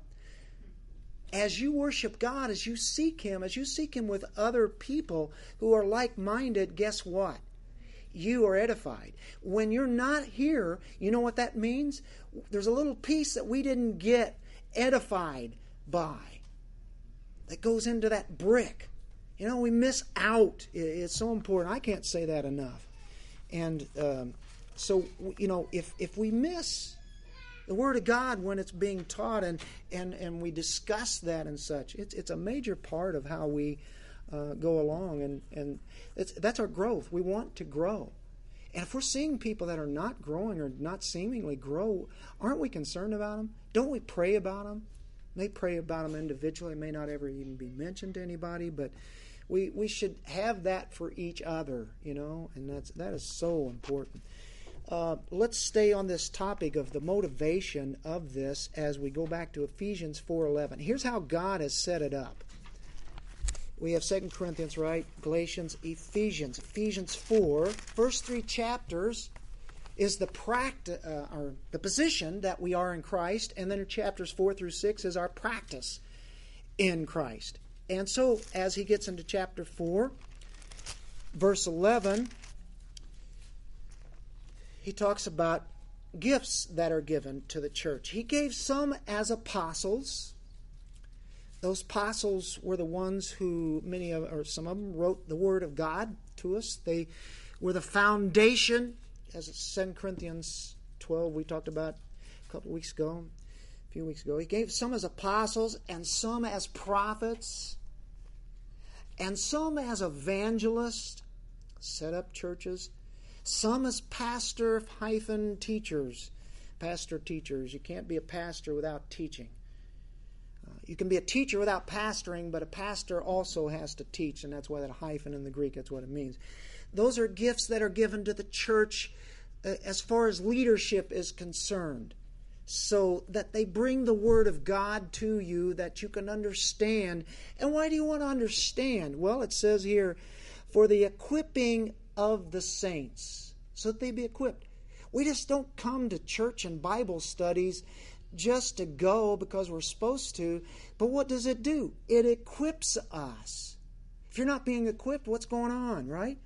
as you worship God, as you seek Him, as you seek Him with other people who are like minded, guess what? You are edified. When you're not here, you know what that means? There's a little piece that we didn't get edified by that goes into that brick. You know, we miss out. It's so important. I can't say that enough. And um, so, you know, if, if we miss the Word of God when it's being taught and, and, and we discuss that and such. It's, it's a major part of how we uh, go along, and, and that's our growth. We want to grow. And if we're seeing people that are not growing or not seemingly grow, aren't we concerned about them? Don't we pray about them? May pray about them individually. May not ever even be mentioned to anybody, but we we should have that for each other, you know, and that's that is so important. Uh, let's stay on this topic of the motivation of this as we go back to Ephesians 4:11. Here's how God has set it up. We have Second Corinthians, right? Galatians, Ephesians. Ephesians 4, first three chapters is the practice uh, or the position that we are in Christ, and then chapters 4 through 6 is our practice in Christ. And so as he gets into chapter 4, verse 11, he talks about gifts that are given to the church. He gave some as apostles. Those apostles were the ones who many of or some of them wrote the word of God to us. They were the foundation, as 2 Corinthians 12 we talked about a couple weeks ago, a few weeks ago. He gave some as apostles and some as prophets and some as evangelists, set up churches some as pastor hyphen teachers. Pastor teachers. You can't be a pastor without teaching. Uh, you can be a teacher without pastoring, but a pastor also has to teach, and that's why that hyphen in the Greek, that's what it means. Those are gifts that are given to the church uh, as far as leadership is concerned so that they bring the Word of God to you that you can understand. And why do you want to understand? Well, it says here, for the equipping of the saints, so that they be equipped. We just don't come to church and Bible studies just to go because we're supposed to, but what does it do? It equips us. If you're not being equipped, what's going on, right?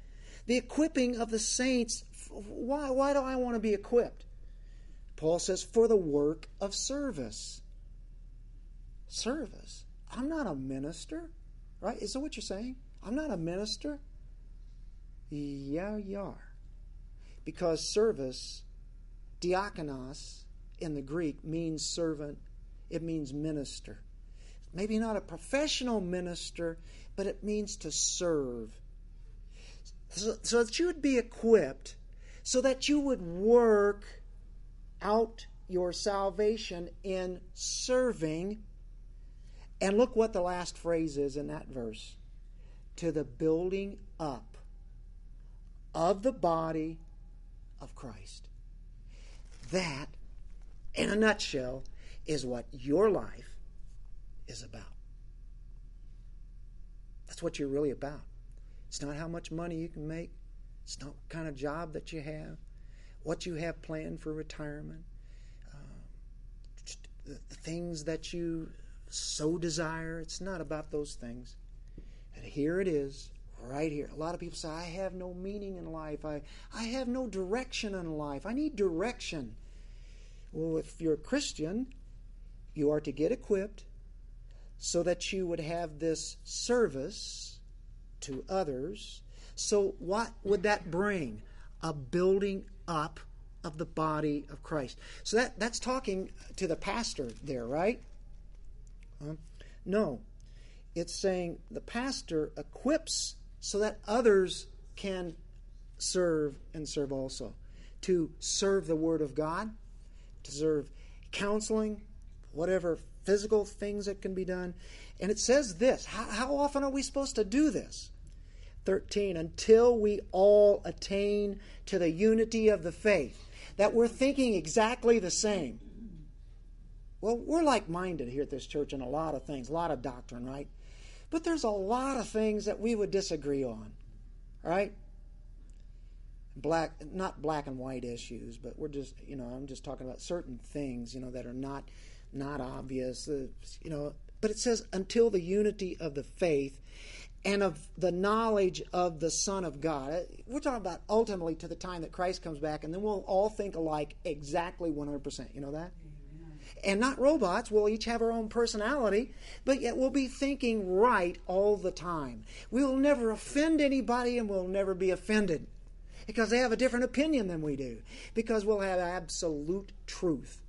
The equipping of the saints. Why, why do I want to be equipped? Paul says, for the work of service. Service. I'm not a minister, right? Is that what you're saying? I'm not a minister. Yeah, you are. Because service, diakonos, in the Greek means servant, it means minister. Maybe not a professional minister, but it means to serve. So, so that you would be equipped, so that you would work out your salvation in serving. And look what the last phrase is in that verse to the building up of the body of Christ. That, in a nutshell, is what your life is about. That's what you're really about. It's not how much money you can make, it's not what kind of job that you have, what you have planned for retirement, the, the things that you so desire. It's not about those things. And here it is, right here. A lot of people say, I have no meaning in life. I, I have no direction in life. I need direction. Well, if you're a Christian, you are to get equipped so that you would have this service to others. So, what would that bring? A building up of the body of Christ. So, that, that's talking to the pastor there, right? Um, no. It's saying the pastor equips so that others can serve and serve also. To serve the Word of God, to serve counseling, whatever physical things that can be done. And it says this how, how often are we supposed to do this? 13, until we all attain to the unity of the faith, that we're thinking exactly the same. Well, we're like minded here at this church in a lot of things, a lot of doctrine, right? But there's a lot of things that we would disagree on, right? Black, not black and white issues, but we're just, you know, I'm just talking about certain things, you know, that are not, not obvious, uh, you know. But it says until the unity of the faith and of the knowledge of the Son of God. We're talking about ultimately to the time that Christ comes back, and then we'll all think alike exactly 100%. You know that? And not robots. We'll each have our own personality, but yet we'll be thinking right all the time. We'll never offend anybody and we'll never be offended because they have a different opinion than we do, because we'll have absolute truth.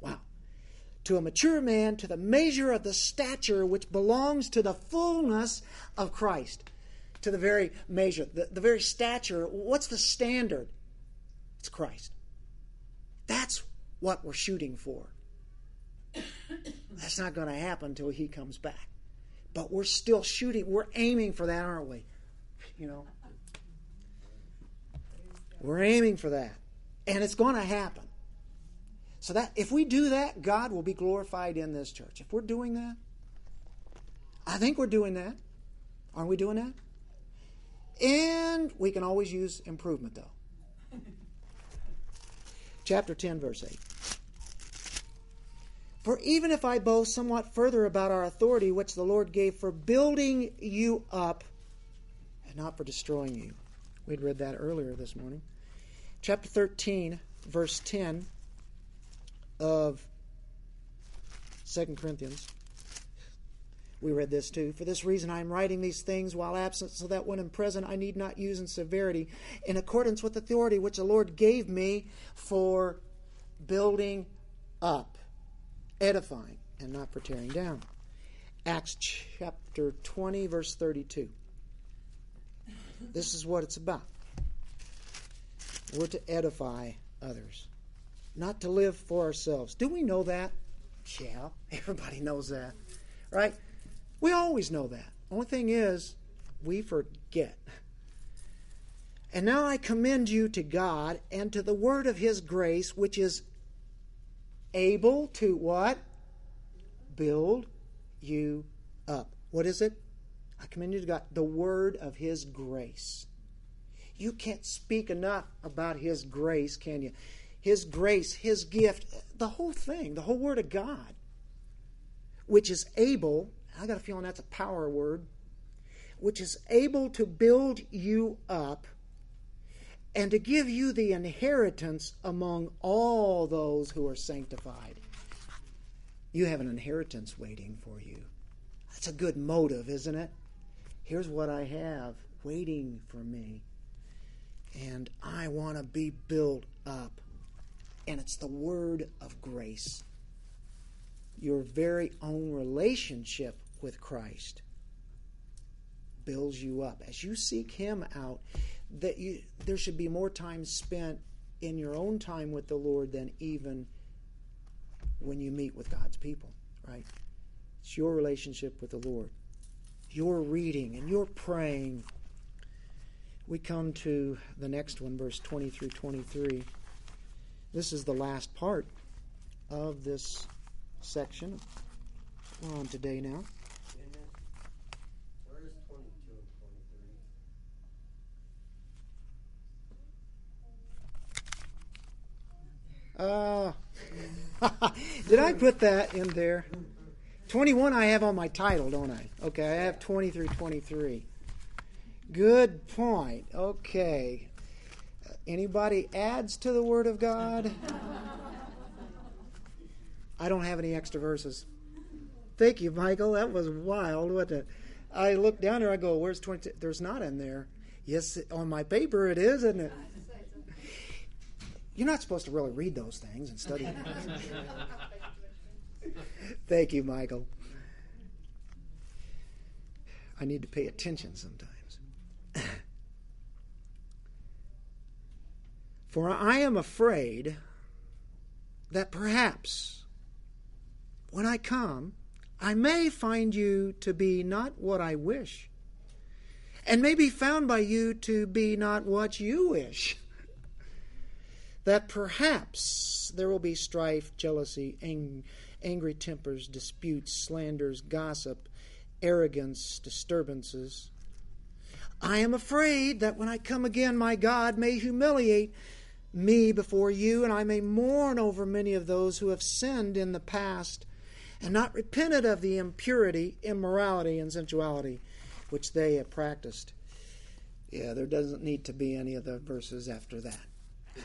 Wow. To a mature man, to the measure of the stature which belongs to the fullness of Christ. To the very measure, the, the very stature. What's the standard? It's Christ. That's what we're shooting for. That's not going to happen until he comes back. But we're still shooting, we're aiming for that, aren't we? You know? We're aiming for that. And it's going to happen. So that if we do that, God will be glorified in this church. If we're doing that, I think we're doing that. Aren't we doing that? And we can always use improvement though. Chapter 10, verse 8. For even if I boast somewhat further about our authority, which the Lord gave for building you up and not for destroying you. We'd read that earlier this morning. Chapter 13, verse 10 of 2 Corinthians. We read this too. For this reason I am writing these things while absent, so that when in present I need not use in severity, in accordance with authority which the Lord gave me for building up edifying and not for tearing down. Acts chapter 20, verse 32. This is what it's about. We're to edify others, not to live for ourselves. Do we know that? Yeah, everybody knows that, right? We always know that. Only thing is, we forget. And now I commend you to God and to the word of his grace, which is able to what? Build you up. What is it? I commend you to God. The word of His grace. You can't speak enough about His grace, can you? His grace, His gift, the whole thing, the whole Word of God, which is able, I got a feeling that's a power word, which is able to build you up and to give you the inheritance among all those who are sanctified. You have an inheritance waiting for you. That's a good motive, isn't it? Here's what I have waiting for me. And I want to be built up. And it's the word of grace. Your very own relationship with Christ builds you up. As you seek Him out, that you, there should be more time spent in your own time with the Lord than even when you meet with God's people, right? It's your relationship with the Lord. Your reading and your praying. We come to the next one, verse 20 through 23. This is the last part of this section. We're on today now. Uh, (laughs) did I put that in there? 21 I have on my title, don't I? Okay, I have 20 through 23. Good point. Okay. Anybody adds to the Word of God? I don't have any extra verses. Thank you, Michael. That was wild, wasn't it? I look down there, I go, where's 20? There's not in there. Yes, on my paper it is, isn't it? You're not supposed to really read those things and study them. (laughs) Thank you, Michael. I need to pay attention sometimes. (laughs) For I am afraid that perhaps when I come, I may find you to be not what I wish, and may be found by you to be not what you wish (laughs) that perhaps there will be strife, jealousy, ang- angry tempers, disputes, slanders, gossip, arrogance, disturbances. I am afraid that when I come again, my God may humiliate me before you, and I may mourn over many of those who have sinned in the past and not repented of the impurity, immorality, and sensuality which they have practiced. Yeah, there doesn't need to be any of the verses after that. (laughs)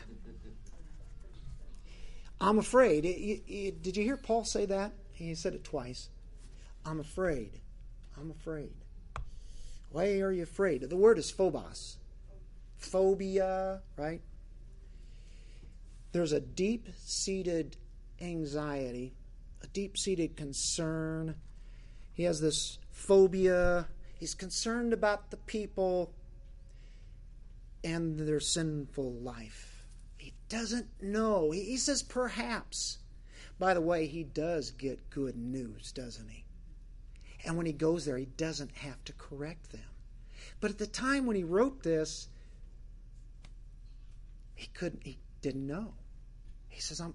I'm afraid. It, it, it, did you hear Paul say that? He said it twice. I'm afraid. I'm afraid. Why are you afraid? The word is phobos. Phobia, right? There's a deep seated anxiety, a deep seated concern. He has this phobia. He's concerned about the people and their sinful life He doesn't know. He says perhaps. By the way, he does get good news, doesn't he? And when he goes there, he doesn't have to correct them. But at the time when he wrote this, he couldn't he didn't know. He says, I'm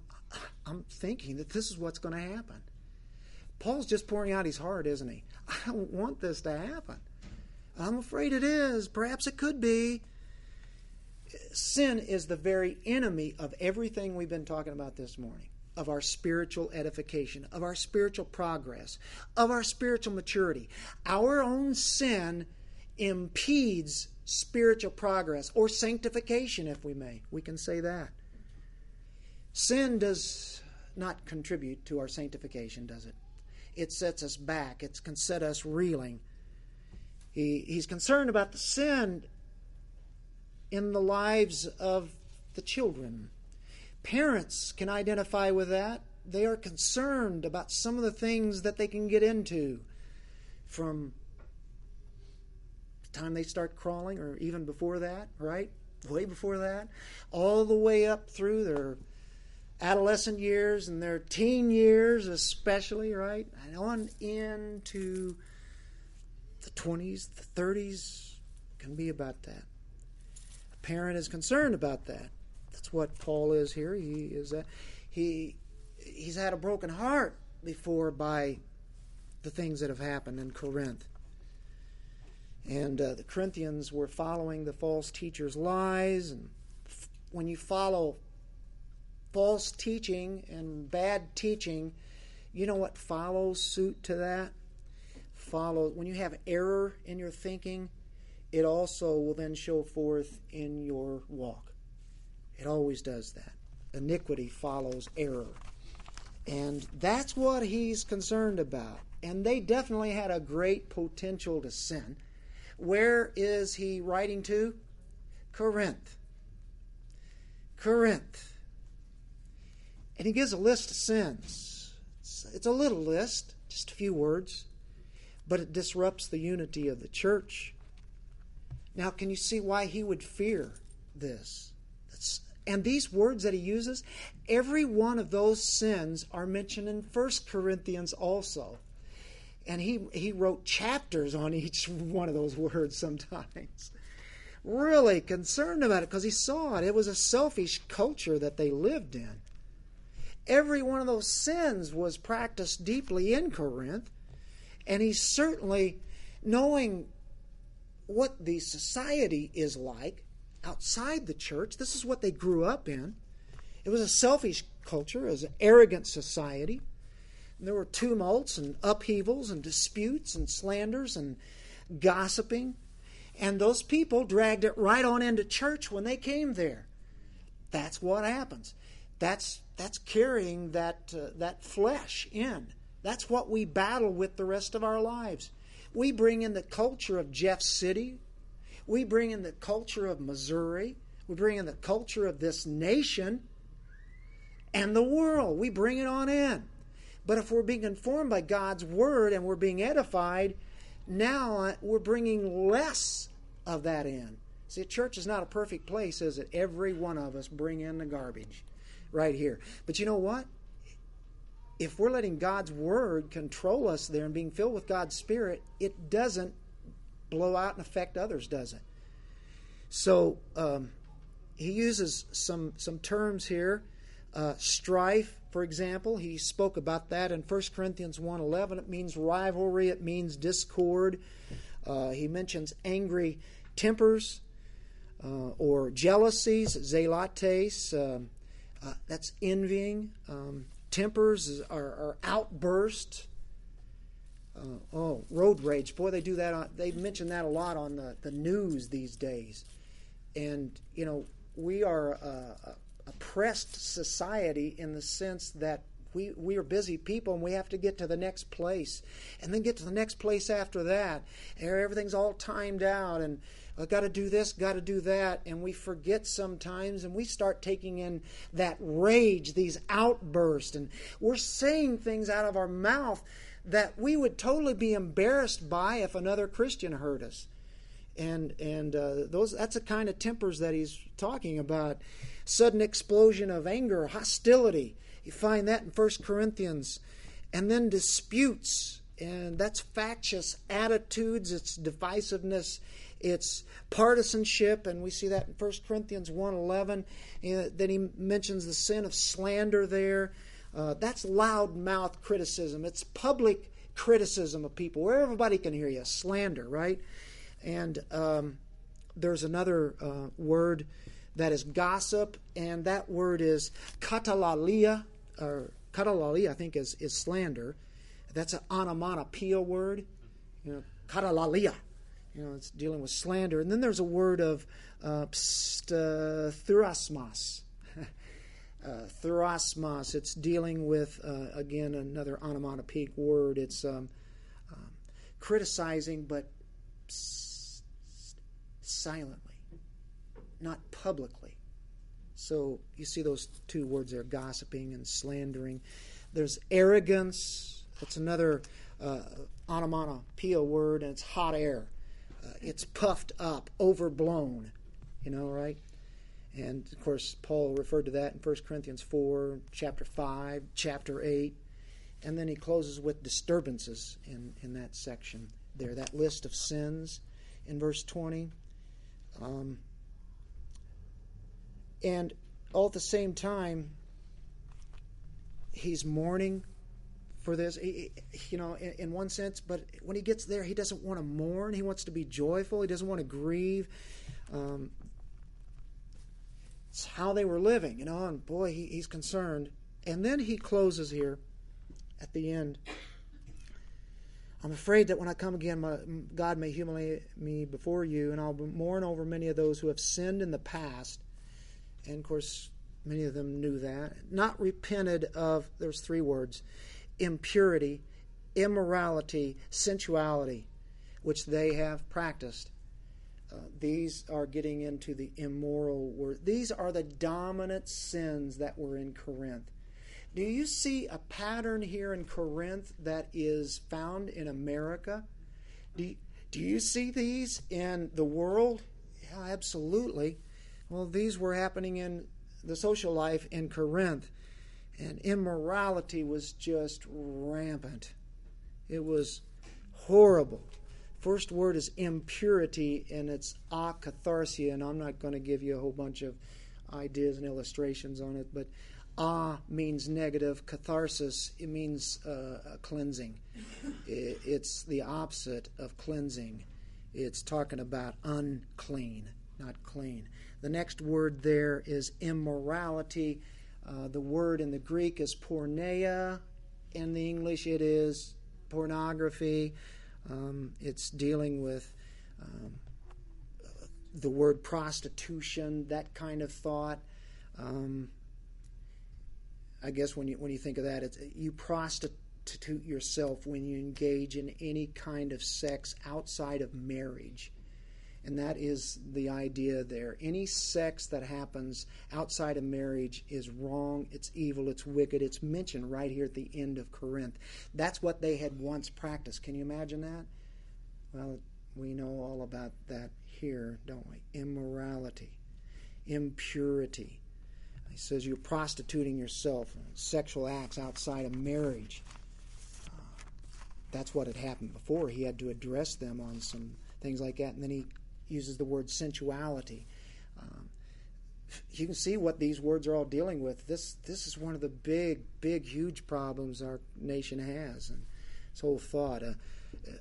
I'm thinking that this is what's going to happen. Paul's just pouring out his heart, isn't he? I don't want this to happen. I'm afraid it is. Perhaps it could be sin is the very enemy of everything we've been talking about this morning of our spiritual edification, of our spiritual progress, of our spiritual maturity. Our own sin impedes spiritual progress or sanctification, if we may. We can say that. Sin does not contribute to our sanctification, does it? It sets us back, it can set us reeling. He, he's concerned about the sin in the lives of the children. Parents can identify with that. They are concerned about some of the things that they can get into from the time they start crawling or even before that, right? Way before that, all the way up through their adolescent years and their teen years, especially, right? And on into the 20s, the 30s, can be about that A parent is concerned about that. That's what Paul is here. He is a, he he's had a broken heart before by the things that have happened in Corinth. And uh, the Corinthians were following the false teachers' lies. And f- when you follow false teaching and bad teaching, you know what follows suit to that? Follow when you have error in your thinking, it also will then show forth in your walk. It always does that. Iniquity follows error. And that's what he's concerned about. And they definitely had a great potential to sin. Where is he writing to? Corinth. Corinth. And he gives a list of sins. It's, a little list, just a few words, but it disrupts the unity of the church. Now, can you see why he would fear this? And these words that he uses, every one of those sins are mentioned in 1 Corinthians also. And he, he wrote chapters on each (laughs) one of those words sometimes. Really concerned about it because he saw it. It was a selfish culture that they lived in. Every one of those sins was practiced deeply in Corinth. And he's certainly knowing what the society is like outside the church. This is what they grew up in. It was a selfish culture, it was an arrogant society. And there were tumults and upheavals and disputes and slanders and gossiping. And those people dragged it right on into church when they came there. That's what happens. That's that's carrying that uh, that flesh in. That's what we battle with the rest of our lives. We bring in the culture of Jeff City. We bring in the culture of Missouri. We bring in the culture of this nation and the world. We bring it on in. But if we're being informed by God's word and we're being edified, now uh, we're bringing less of that in. See, church is not a perfect place, is it? Every one of us bring in the garbage right here. But you know what? if we're letting God's word control us there and being filled with God's spirit, it doesn't blow out and affect others, does it? So um, he uses some some terms here. Uh, strife, for example, he spoke about that in 1 Corinthians 1.11. It means rivalry. It means discord. Uh, he mentions angry tempers uh, or jealousies, zelotes. Um, uh, that's envying. Um, tempers are, are outburst. Uh, oh, road rage. Boy, they do that. On, they mention that a lot on the, the news these days. And, you know, we are a, a oppressed society in the sense that we, we are busy people and we have to get to the next place and then get to the next place after that. Everything's all timed out and I got to do this, got to do that, and we forget sometimes, and we start taking in that rage, these outbursts, and we're saying things out of our mouth that we would totally be embarrassed by if another Christian heard us. And and uh, those that's the kind of tempers that he's talking about. Sudden explosion of anger, hostility. You find that in First Corinthians, and then disputes, and that's factious attitudes. It's divisiveness it's partisanship, and we see that in 1 Corinthians 1.11. Uh, then he mentions the sin of slander there. Uh, that's loud mouth criticism. It's public criticism of people where everybody can hear you. Slander, right? And um, there's another uh, word that is gossip, and that word is katalalia, or katalalia, I think, is, is slander. That's an onomatopoeia word. You know, katalalia. You know, it's dealing with slander. And then there's a word of uh, pst, uh, (laughs) uh. It's dealing with, uh, again, another onomatopoeic word. It's um, um, criticizing, but silently, not publicly. So you see those two words there gossiping and slandering. There's arrogance. That's another uh, onomatopoeia word, and it's hot air uh, it's puffed up, overblown, you know, right? And of course, Paul referred to that in 1 Corinthians 4, chapter 5, chapter 8. And then he closes with disturbances in, in that section there, that list of sins in verse 20. Um, and all at the same time, he's mourning for this, you know, in, in, one sense. But when he gets there, he doesn't want to mourn. He wants to be joyful. He doesn't want to grieve. Um, it's how they were living, you know. And boy, he, he's concerned. And then he closes here at the end. I'm afraid that when I come again, my, God may humiliate me before you, and I'll mourn over many of those who have sinned in the past. And of course, many of them knew that. Not repented of, there's three words impurity, immorality, sensuality. which they have practiced. Uh, these are getting into the immoral word. These are the dominant sins that were in Corinth. Do you see a pattern here in Corinth that is found in America? Do you, do you see these in the world? Yeah, absolutely. Well, these were happening in the social life in Corinth, and immorality was just rampant. It was horrible. First word is impurity, and it's akatharsia, and I'm not going to give you a whole bunch of ideas and illustrations on it, but Ah means negative. Catharsis it means uh, cleansing. It's the opposite of cleansing. It's talking about unclean, not clean. The next word there is immorality. Uh, the word in the Greek is porneia. In the English, it is pornography. Um, it's dealing with um, the word prostitution, that kind of thought. Um, I guess when you when you think of that, it's you prostitute yourself when you engage in any kind of sex outside of marriage. And that is the idea there. Any sex that happens outside of marriage is wrong, it's evil, it's wicked. It's mentioned right here at the end of Corinth. That's what they had once practiced. Can you imagine that? Well, we know all about that here, don't we? Immorality, impurity, he says you're prostituting yourself, sexual acts outside of marriage. Uh, that's what had happened before. He had to address them on some things like that. And then he uses the word sensuality. Um, you can see what these words are all dealing with. This this is one of the big, big, huge problems our nation has, and this whole thought. Uh,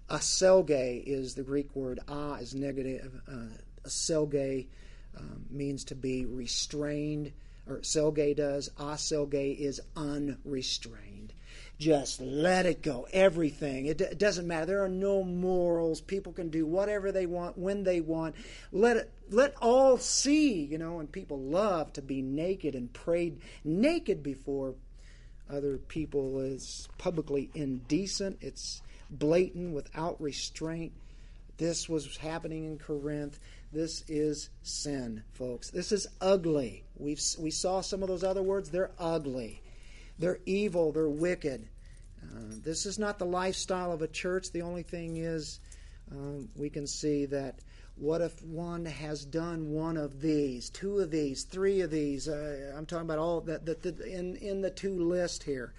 aselge is the Greek word. Ah is negative. Uh, aselge um, means to be restrained or Selge does. Aselge is unrestrained. Just let it go. Everything. It, it, doesn't matter. There are no morals. People can do whatever they want when they want. Let it. Let all see. You know, and people love to be naked and prayed naked before other people is publicly indecent. It's blatant, without restraint. This was happening in Corinth. This is sin, folks. This is ugly. We've, we saw some of those other words. They're ugly. They're evil. They're wicked. Uh, this is not the lifestyle of a church. The only thing is, um, we can see that what if one has done one of these, two of these, three of these? Uh, I'm talking about all that, that, that in, in the two list here.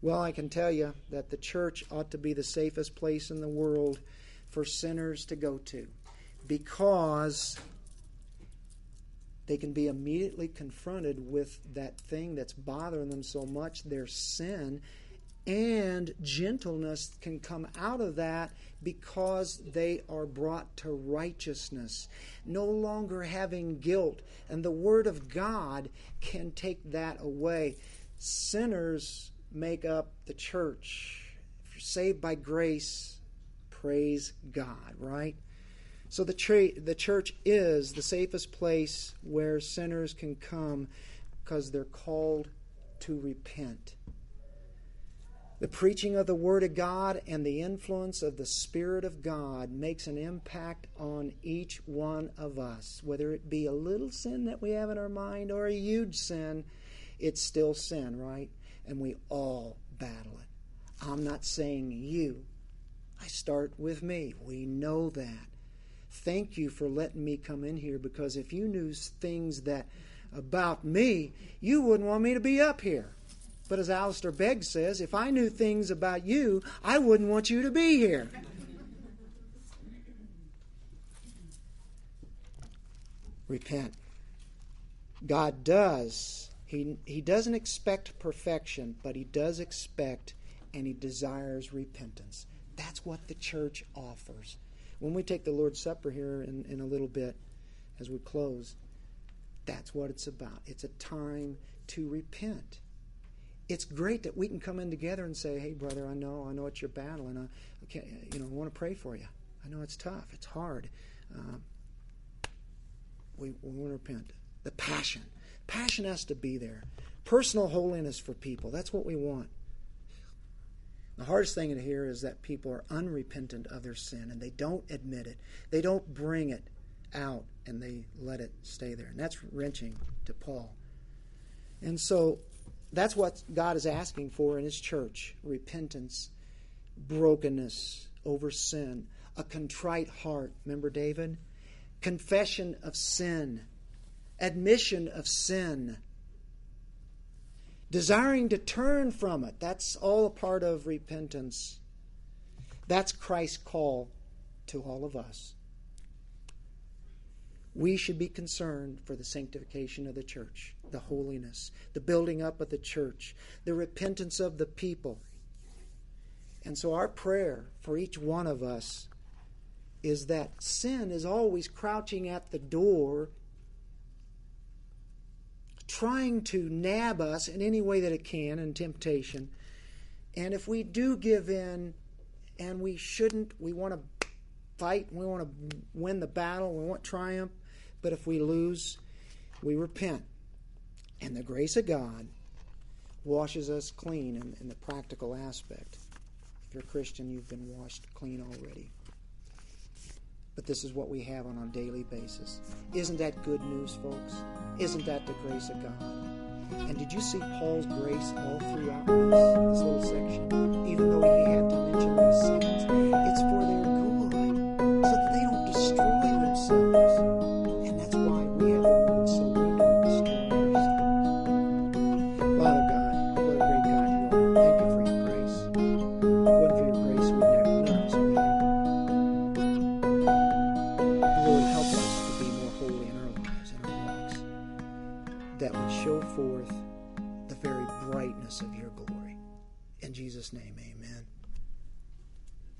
Well, I can tell you that the church ought to be the safest place in the world for sinners to go to because they can be immediately confronted with that thing that's bothering them so much, their sin, and gentleness can come out of that because they are brought to righteousness, no longer having guilt. And the Word of God can take that away. Sinners make up the church. If you're saved by grace, praise God, right? So the, tra- the church is the safest place where sinners can come because they're called to repent. The preaching of the Word of God and the influence of the Spirit of God makes an impact on each one of us. Whether it be a little sin that we have in our mind or a huge sin, it's still sin, right? And we all battle it. I'm not saying you. I start with me. We know that. Thank you for letting me come in here because if you knew things that about me, you wouldn't want me to be up here. But as Alistair Begg says, if I knew things about you, I wouldn't want you to be here. Repent. God does. He, he doesn't expect perfection, but He does expect and He desires repentance. That's what the church offers. When we take the Lord's Supper here in, in a little bit, as we close, that's what it's about. It's a time to repent. It's great that we can come in together and say, "Hey, brother, I know, I know it's your battle, and I, I you know, I want to pray for you. I know it's tough, it's hard. Uh, we, we want to repent. The passion, passion has to be there. Personal holiness for people. That's what we want. The hardest thing to hear is that people are unrepentant of their sin and they don't admit it. They don't bring it out and they let it stay there. And that's wrenching to Paul. And so that's what God is asking for in His church repentance, brokenness over sin, a contrite heart. Remember David? Confession of sin, admission of sin, desiring to turn from it. That's all a part of repentance. That's Christ's call to all of us. We should be concerned for the sanctification of the church, the holiness, the building up of the church, the repentance of the people. And so, our prayer for each one of us is that sin is always crouching at the door, trying to nab us in any way that it can in temptation. And if we do give in, and we shouldn't, we want to fight, we want to win the battle, we want triumph, but if we lose, we repent. And the grace of God washes us clean in, in the practical aspect. If you're a Christian, you've been washed clean already. But this is what we have on a daily basis. Isn't that good news, folks? Isn't that the grace of God? And did you see Paul's grace all throughout this, this little section? Even though he had to mention these sins, it's for their good, so that they don't destroy themselves.